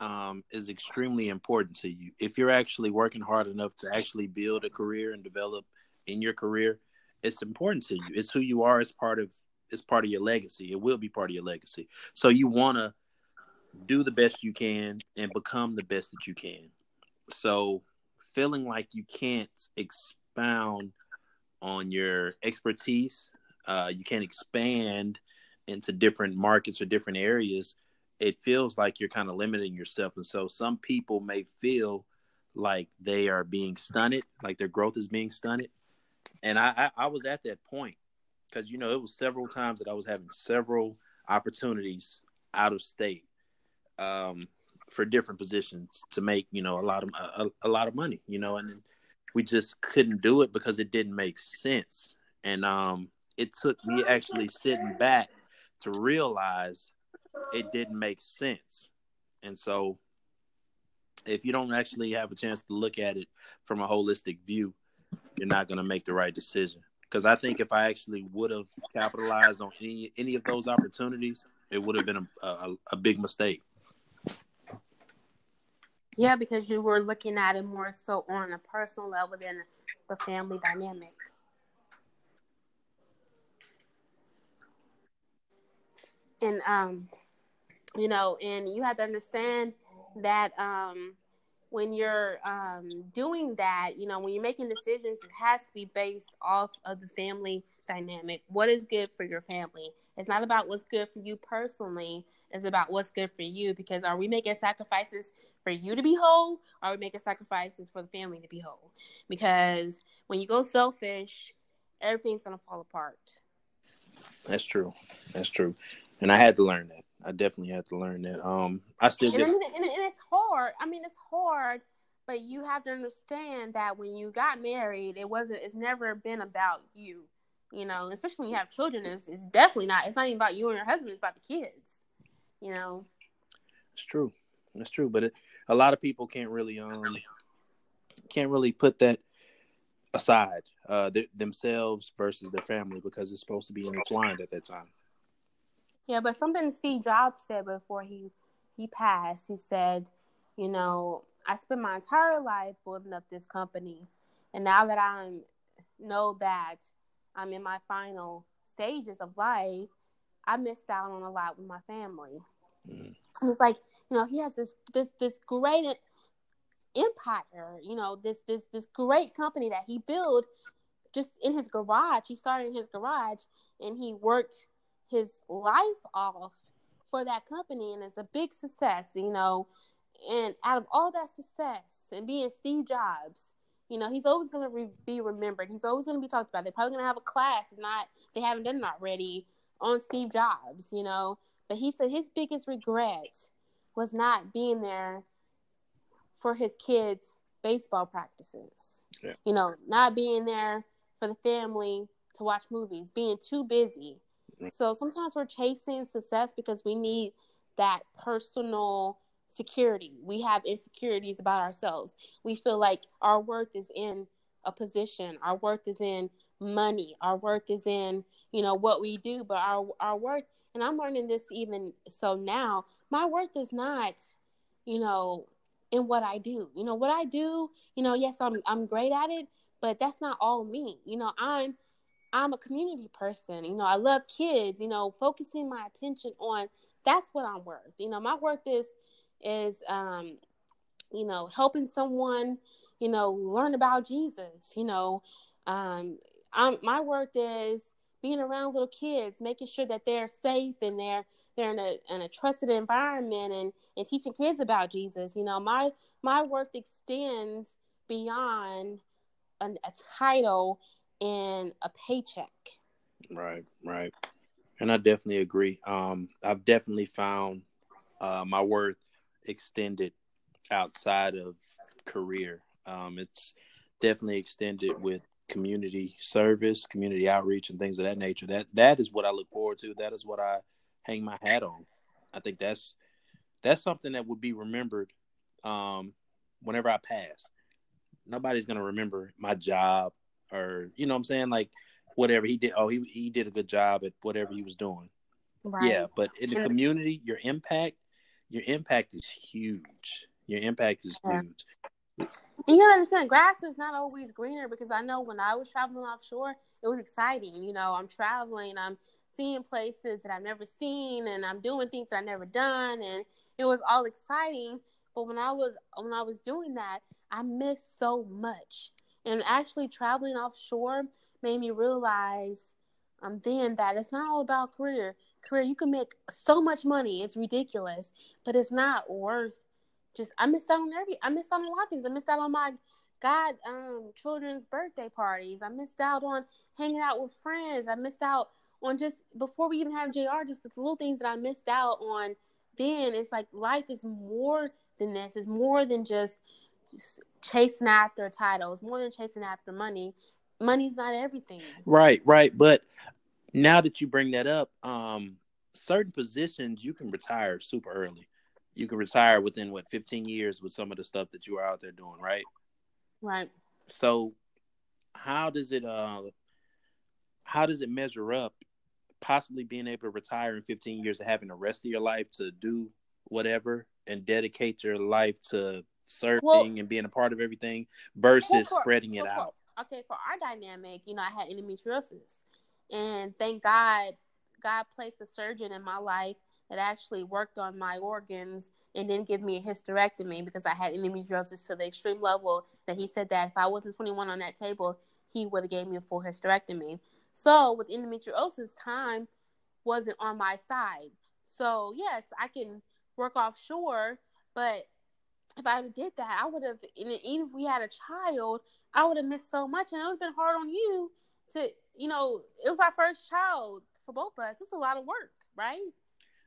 um, is extremely important to you. If you're actually working hard enough to actually build a career and develop in your career, it's important to you. It's who you are. It's part of it's part of your legacy. It will be part of your legacy. So you want to do the best you can and become the best that you can. So feeling like you can't expound on your expertise, uh, you can't expand into different markets or different areas it feels like you're kind of limiting yourself. And so some people may feel like they are being stunted, like their growth is being stunted. And I, I, I was at that point because, you know, it was several times that I was having several opportunities out of state um, for different positions to make you know a lot of a, a lot of money you know and we just couldn't do it because it didn't make sense. And um it took me actually sitting back to realize it didn't make sense. And so if you don't actually have a chance to look at it from a holistic view you're not going to make the right decision. Because i think if i actually would have capitalized on any any of those opportunities it would have been a, a, a big mistake yeah, because you were looking at it more so on a personal level than the family dynamic. And um, you know, and you have to understand that um when you're um doing that, you know, when you're making decisions, it has to be based off of the family dynamic. What is good for your family? It's not about what's good for you personally. It's about what's good for you because are we making sacrifices for you to be whole, or are we making sacrifices for the family to be whole? Because when you go selfish, everything's gonna fall apart. That's true. That's true. And I had to learn that. I definitely had to learn that. Um, I still and, and, and, and it's hard. I mean, it's hard, but you have to understand that when you got married, it wasn't. It's never been about you. You know, especially when you have children, it's, it's definitely not. It's not even about you and your husband. It's about the kids. You know. It's true. That's true, but it, a lot of people can't really um can't really put that aside uh th- themselves versus their family because it's supposed to be intertwined at that time. Yeah, but something Steve Jobs said before he he passed, he said, you know, I spent my entire life building up this company, and now that I know that I'm in my final stages of life, I missed out on a lot with my family. Mm. It's like you know he has this this this great empire. You know this this this great company that he built just in his garage. He started in his garage and he worked his life off for that company, and it's a big success. You know, and out of all that success and being Steve Jobs. You know, he's always going to re- be remembered. He's always going to be talked about. They're probably going to have a class, if not, they haven't done it already, on Steve Jobs, you know, but he said his biggest regret was not being there for his kids' baseball practices. Yeah. You know, not being there for the family to watch movies, being too busy. So sometimes we're chasing success because we need that personal security. We have insecurities about ourselves. We feel like our worth is in a position, our worth is in money, our worth is in, you know, what we do, but our our worth and I'm learning this even so now. My worth is not, you know, in what I do. You know, what I do, you know, yes, I'm I'm great at it, but that's not all me. You know, I'm I'm a community person. You know, I love kids, you know, focusing my attention on that's what I'm worth. You know, my worth is is um, you know, helping someone, you know, learn about Jesus, you know. Um I'm my worth is being around little kids, making sure that they're safe and they're they're in a in a trusted environment and and teaching kids about Jesus. You know, my my worth extends beyond a, a title and a paycheck. Right, right. And I definitely agree. Um, I've definitely found uh, my worth extended outside of career. Um, it's definitely extended with community service, community outreach, and things of that nature. That that is what I look forward to. That is what I hang my hat on. I think that's that's something that would be remembered um, whenever I pass. Nobody's gonna remember my job or you know what I'm saying like whatever he did. Oh, he he did a good job at whatever he was doing. Right. Yeah, but in the community, your impact, your impact is huge. Your impact is yeah. huge. You gotta understand, grass is not always greener because I know when I was traveling offshore, it was exciting. You know, I'm traveling, I'm seeing places that I've never seen, and I'm doing things that I've never done, and it was all exciting. But when I was when I was doing that, I missed so much. And actually, traveling offshore made me realize um, then that it's not all about career. Career, you can make so much money; it's ridiculous, but it's not worth just I missed out on every I missed out on a lot of things. I missed out on my God um children's birthday parties. I missed out on hanging out with friends. I missed out on just before we even have JR, just the little things that I missed out on then it's like life is more than this. It's more than just, just chasing after titles, more than chasing after money. Money's not everything. Right, right. But now that you bring that up, um, certain positions you can retire super early. You can retire within what 15 years with some of the stuff that you are out there doing, right? Right. So how does it uh how does it measure up possibly being able to retire in 15 years and having the rest of your life to do whatever and dedicate your life to serving well, and being a part of everything versus well, for, spreading it well, out? Okay, for our dynamic, you know, I had endometriosis. And thank God God placed a surgeon in my life that actually worked on my organs and didn't give me a hysterectomy because I had endometriosis to the extreme level that he said that if I wasn't 21 on that table, he would have gave me a full hysterectomy. So with endometriosis, time wasn't on my side. So yes, I can work offshore, but if I did that, I would have. Even if we had a child, I would have missed so much, and it would have been hard on you to, you know, it was our first child for both of us. It's a lot of work, right?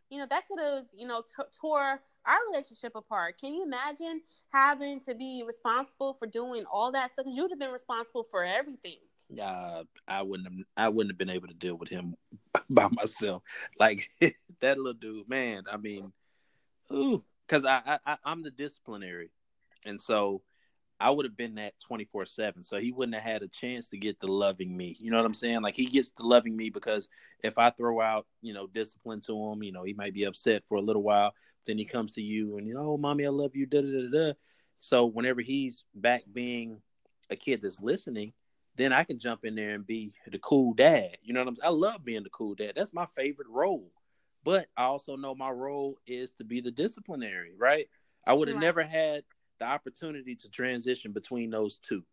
You know, that could have, you know, t- tore our relationship apart. Can you imagine having to be responsible for doing all that stuff? Because you would have been responsible for everything. Uh, I wouldn't have. I wouldn't have been able to deal with him by myself. Like that little dude, man. I mean, ooh, because I, I I'm the disciplinary, and so I would have been that 24 7. So he wouldn't have had a chance to get the loving me. You know what I'm saying? Like he gets the loving me because if I throw out, you know, discipline to him, you know, he might be upset for a little while. Then he comes to you and, oh, mommy, I love you. Da, da, da, da. So whenever he's back being a kid that's listening, then I can jump in there and be the cool dad. You know what I'm saying? I love being the cool dad. That's my favorite role. But I also know my role is to be the disciplinary, right? I would have right. never had the opportunity to transition between those two.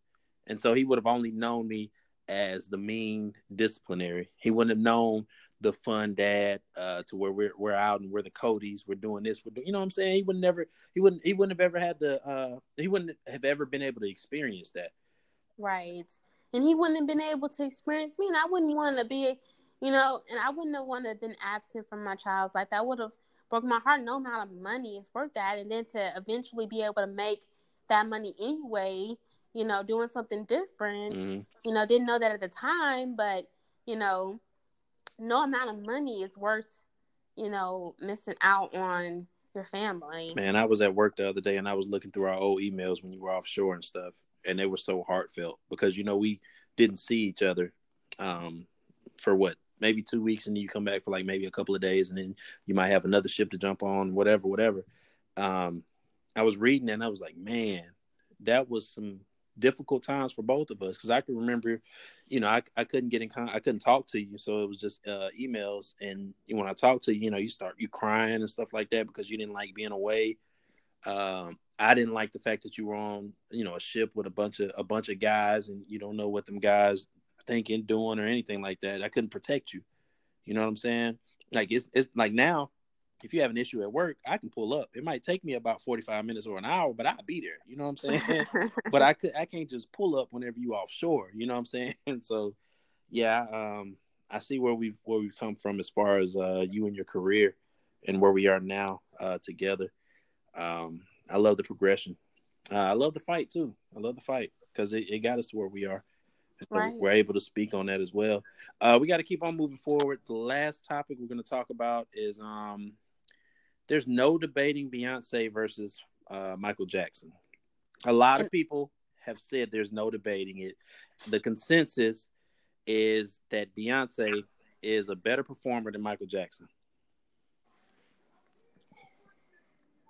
And so he would have only known me as the mean disciplinary. He wouldn't have known the fun dad uh, to where we're we're out and we're the Codys, we're doing this, we're doing you know what I'm saying? He would never he wouldn't he wouldn't have ever had the uh he wouldn't have ever been able to experience that. Right. And he wouldn't have been able to experience me and I wouldn't want to be you know, and I wouldn't have wanted to have been absent from my child's life. That would have broke my heart. No amount of money is worth that. And then to eventually be able to make that money anyway, you know, doing something different. Mm-hmm. You know, didn't know that at the time, but you know, no amount of money is worth, you know, missing out on your family. Man, I was at work the other day and I was looking through our old emails when you were offshore and stuff, and they were so heartfelt because you know we didn't see each other um, for what maybe two weeks and then you come back for like maybe a couple of days and then you might have another ship to jump on, whatever, whatever. Um, I was reading and I was like, man, that was some difficult times for both of us because I can remember, you know, I, I couldn't get in con- I couldn't talk to you, so it was just uh, emails. And when I talk to you, you know, you start you crying and stuff like that because you didn't like being away. Um, I didn't like the fact that you were on, you know, a ship with a bunch of a bunch of guys, and you don't know what them guys thinking, doing, or anything like that. I couldn't protect you. You know what I'm saying? Like it's it's like now, if you have an issue at work, I can pull up. It might take me about 45 minutes or an hour, but I'll be there. You know what I'm saying? but I could I can't just pull up whenever you offshore. You know what I'm saying? And so, yeah, um, I see where we've where we've come from as far as uh, you and your career and where we are now uh, together. Um, I love the progression. Uh, I love the fight too. I love the fight because it, it got us to where we are. Right. we're able to speak on that as well. Uh, we got to keep on moving forward. The last topic we're going to talk about is um, there's no debating Beyonce versus uh, Michael Jackson. A lot of people have said there's no debating it. The consensus is that Beyonce is a better performer than Michael Jackson.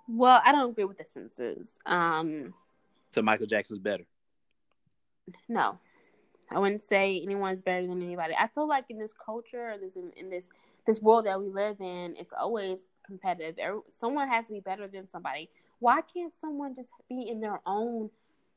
Well, I don't agree with the census. Um, so Michael Jackson's better. No. I wouldn't say anyone's better than anybody. I feel like in this culture, this in, in this this world that we live in, it's always competitive. Someone has to be better than somebody. Why can't someone just be in their own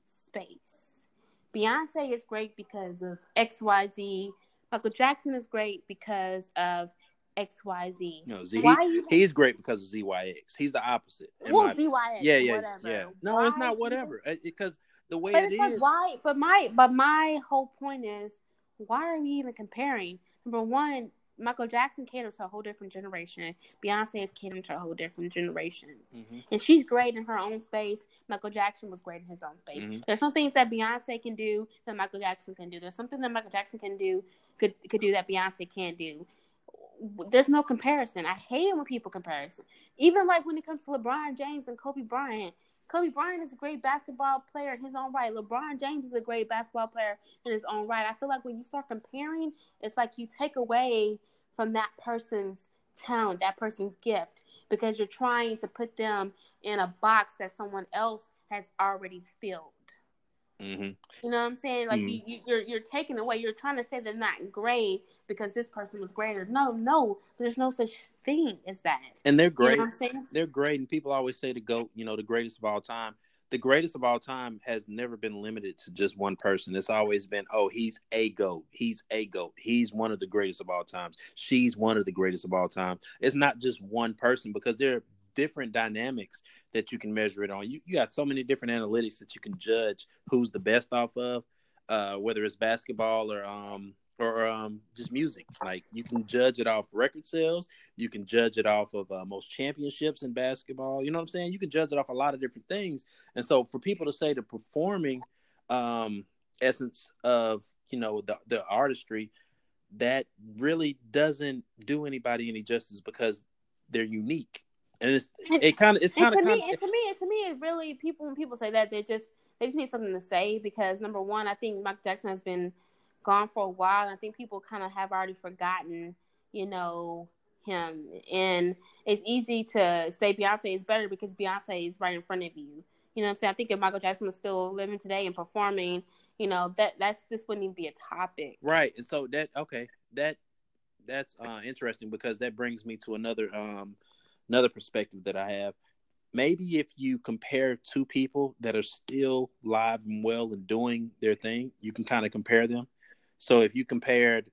space? Beyonce is great because of X Y Z. Michael Jackson is great because of X Y Z. No, Z, he, he's great because of ZYX. He's the opposite. Well, ZYX. Yeah, yeah, whatever. yeah. No, Why it's not whatever. Uh, because the way but it is. Like why? But my but my whole point is, why are we even comparing? Number one, Michael Jackson caters to a whole different generation. Beyonce is catering to a whole different generation. Mm-hmm. And she's great in her own space. Michael Jackson was great in his own space. Mhm. There's some things that Beyonce can do that Michael Jackson can do. There's something that Michael Jackson can do could could do that Beyonce can't do. There's no comparison. I hate when people comparison. Even like when it comes to LeBron James and Kobe Bryant. Kobe Bryant is a great basketball player in his own right. LeBron James is a great basketball player in his own right. I feel like when you start comparing, it's like you take away from that person's talent, that person's gift, because you're trying to put them in a box that someone else has already filled. Mm-hmm. You know what I'm saying? Like Mm. you, you, you're you're taking away. You're trying to say they're not great because this person was greater. No, no, there's no such thing as that. And they're You great. know what I'm saying? they're great, and people always say the goat, you know, the greatest of all time. The greatest of all time has never been limited to just one person. It's always been, oh, he's a goat. He's a goat. He's one of the greatest of all times. She's one of the greatest of all time. It's not just one person because there are different dynamics that you can measure it on. You you got so many different analytics that you can judge who's the best off of, uh, whether it's basketball or um or um just music. Like you can judge it off record sales. You can judge it off of uh, most championships in basketball. You know what I'm saying? You can judge it off a lot of different things. And so for people to say the performing um, essence of you know the the artistry, that really doesn't do anybody any justice because they're unique. And it's it kind of it's kind to of me, and to me, and to me, it really people when people say that they just they just need something to say because number one, I think Michael Jackson has been gone for a while, and I think people kind of have already forgotten, you know, him. And it's easy to say Beyonce is better because Beyonce is right in front of you. You know what I'm saying? I think if Michael Jackson was still living today and performing, you know, that that's this wouldn't even be a topic. Right. And so that okay, that that's uh interesting because that brings me to another um another perspective that I have. Maybe if you compare two people that are still live and well and doing their thing, you can kind of compare them. So if you compared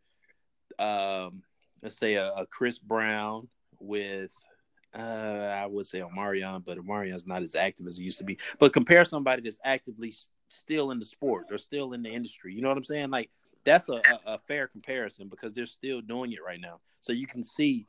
um let's say a, a Chris Brown with uh I would say Omarion, but Omarion's not as active as he used to be. But compare somebody that's actively still in the sport or still in the industry. You know what I'm saying? Like that's a, a, a fair comparison because they're still doing it right now. So you can see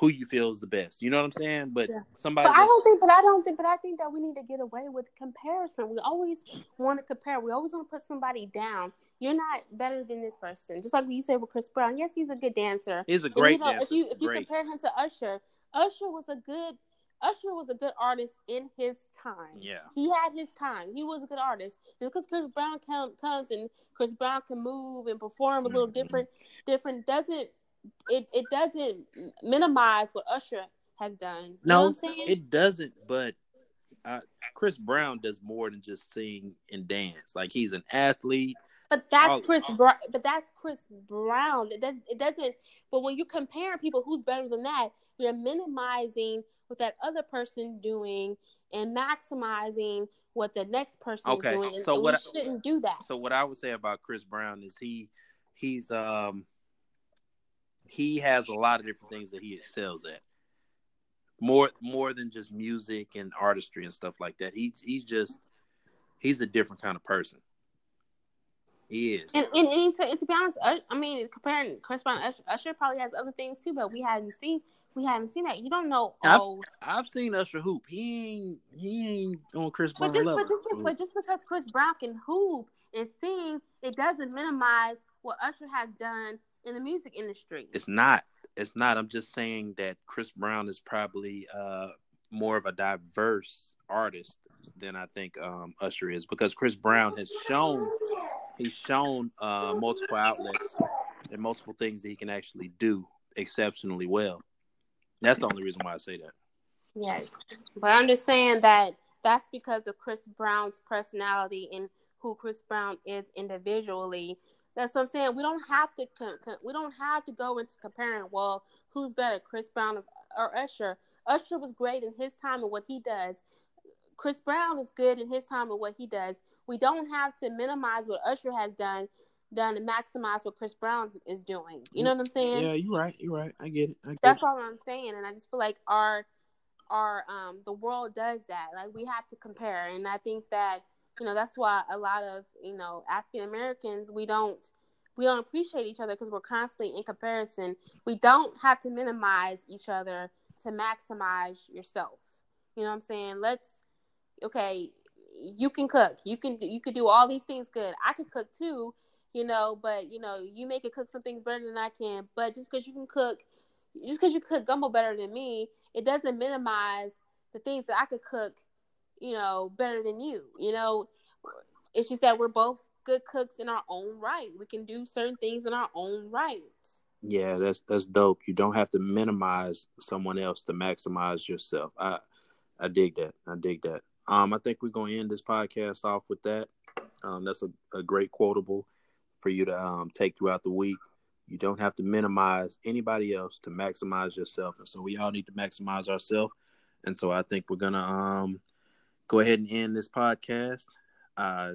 who you feel is the best. You know what I'm saying? But Yeah. somebody But I don't think, but I don't think, but I think that we need to get away with comparison. We always want to compare. We always want to put somebody down. You're not better than this person. Just like you said with Chris Brown. Yes, he's a good dancer. he's a great you know, dancer. if you if you great. compare him to Usher, Usher was a good Usher was a good artist in his time. yeah. He had his time. He was a good artist. Just because Chris Brown come, comes and Chris Brown can move and perform a little Mhm. different, different doesn't it, it doesn't minimize what Usher has done. No, what I'm saying? It doesn't, but uh, Chris Brown does more than just sing and dance. Like he's an athlete. But that's all- Chris. Br- but that's Chris Brown. It does. It doesn't. But when you compare people, who's better than that? You're minimizing what that other person doing and maximizing what the next person Okay, is doing. So and what we I- shouldn't do that. So what I would say about Chris Brown is he he's um he has a lot of different things that he excels at. More more than just music and artistry and stuff like that. He he's just he's a different kind of person. He is. And, and, and, to, and to be honest, Us- I mean, comparing Chris Brown, Usher, Usher probably has other things too, but we haven't seen. We haven't seen that. You don't know. I've- Oh, I've seen Usher hoop. He ain't he ain't on Chris Brown but just, level. but just but just because Chris Brown can hoop and sing, it doesn't minimize what Usher has done in the music industry. It's not. It's not. I'm just saying that Chris Brown is probably uh, more of a diverse artist than I think um, Usher is because Chris Brown has shown he's shown uh, multiple outlets and multiple things that he can actually do exceptionally well. That's the only reason why I say that. Yes, but I'm just saying that that's because of Chris Brown's personality and who Chris Brown is individually. That's what I'm saying. We don't have to we don't have to go into comparing. Well, who's better, Chris Brown or Usher? Usher was great in his time and what he does. Chris Brown is good in his time and what he does. We don't have to minimize what Usher has done, done and maximize what Chris Brown is doing. You know what I'm saying? Yeah, you're right. You're right. I get it. I get That's it. all I'm saying, and I just feel like our our um the world does that. Like we have to compare, and I think that you know that's why a lot of you know African Americans we don't we don't appreciate each other because we're constantly in comparison. We don't have to minimize each other to maximize yourself. You know what I'm saying? Let's okay, you can cook. You can you could do all these things good. I could cook too, you know, but you know, you make it cook some things better than I can. But just because you can cook just because you cook gumbo better than me, it doesn't minimize the things that I could cook, you know, better than you. You know, it's just that we're both good cooks in our own right. We can do certain things in our own right. Yeah, that's that's dope. You don't have to minimize someone else to maximize yourself. I I dig that. I dig that. Um, I think we're gonna end this podcast off with that. Um, that's a, a great quotable for you to um, take throughout the week. You don't have to minimize anybody else to maximize yourself, and so we all need to maximize ourselves. And so I think we're gonna um, go ahead and end this podcast. Uh,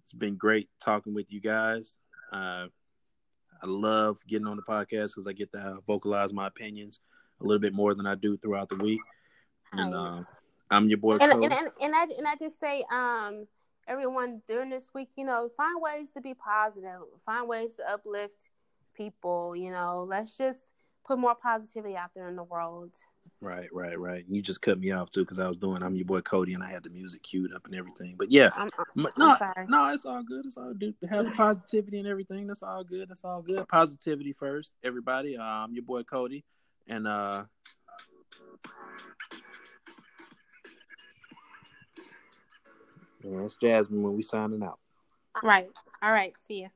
it's been great talking with you guys. Uh, I love getting on the podcast because I get to vocalize my opinions a little bit more than I do throughout the week. And uh, I'm your boy. And, and, and, and, I and I just say, um, everyone during this week, you know, find ways to be positive, find ways to uplift people. You know, let's just put more positivity out there in the world. Right, right, right. You just cut me off too because I was doing. I'm your boy Cody, and I had the music queued up and everything. But yeah, I'm, I'm, no, I'm no, it's all good. It's all good. Have positivity and everything. That's all good. That's all good. Positivity first, everybody. Uh, I'm your boy Cody, and uh, yeah, it's Jasmine when we signing out. Right. All right. See ya.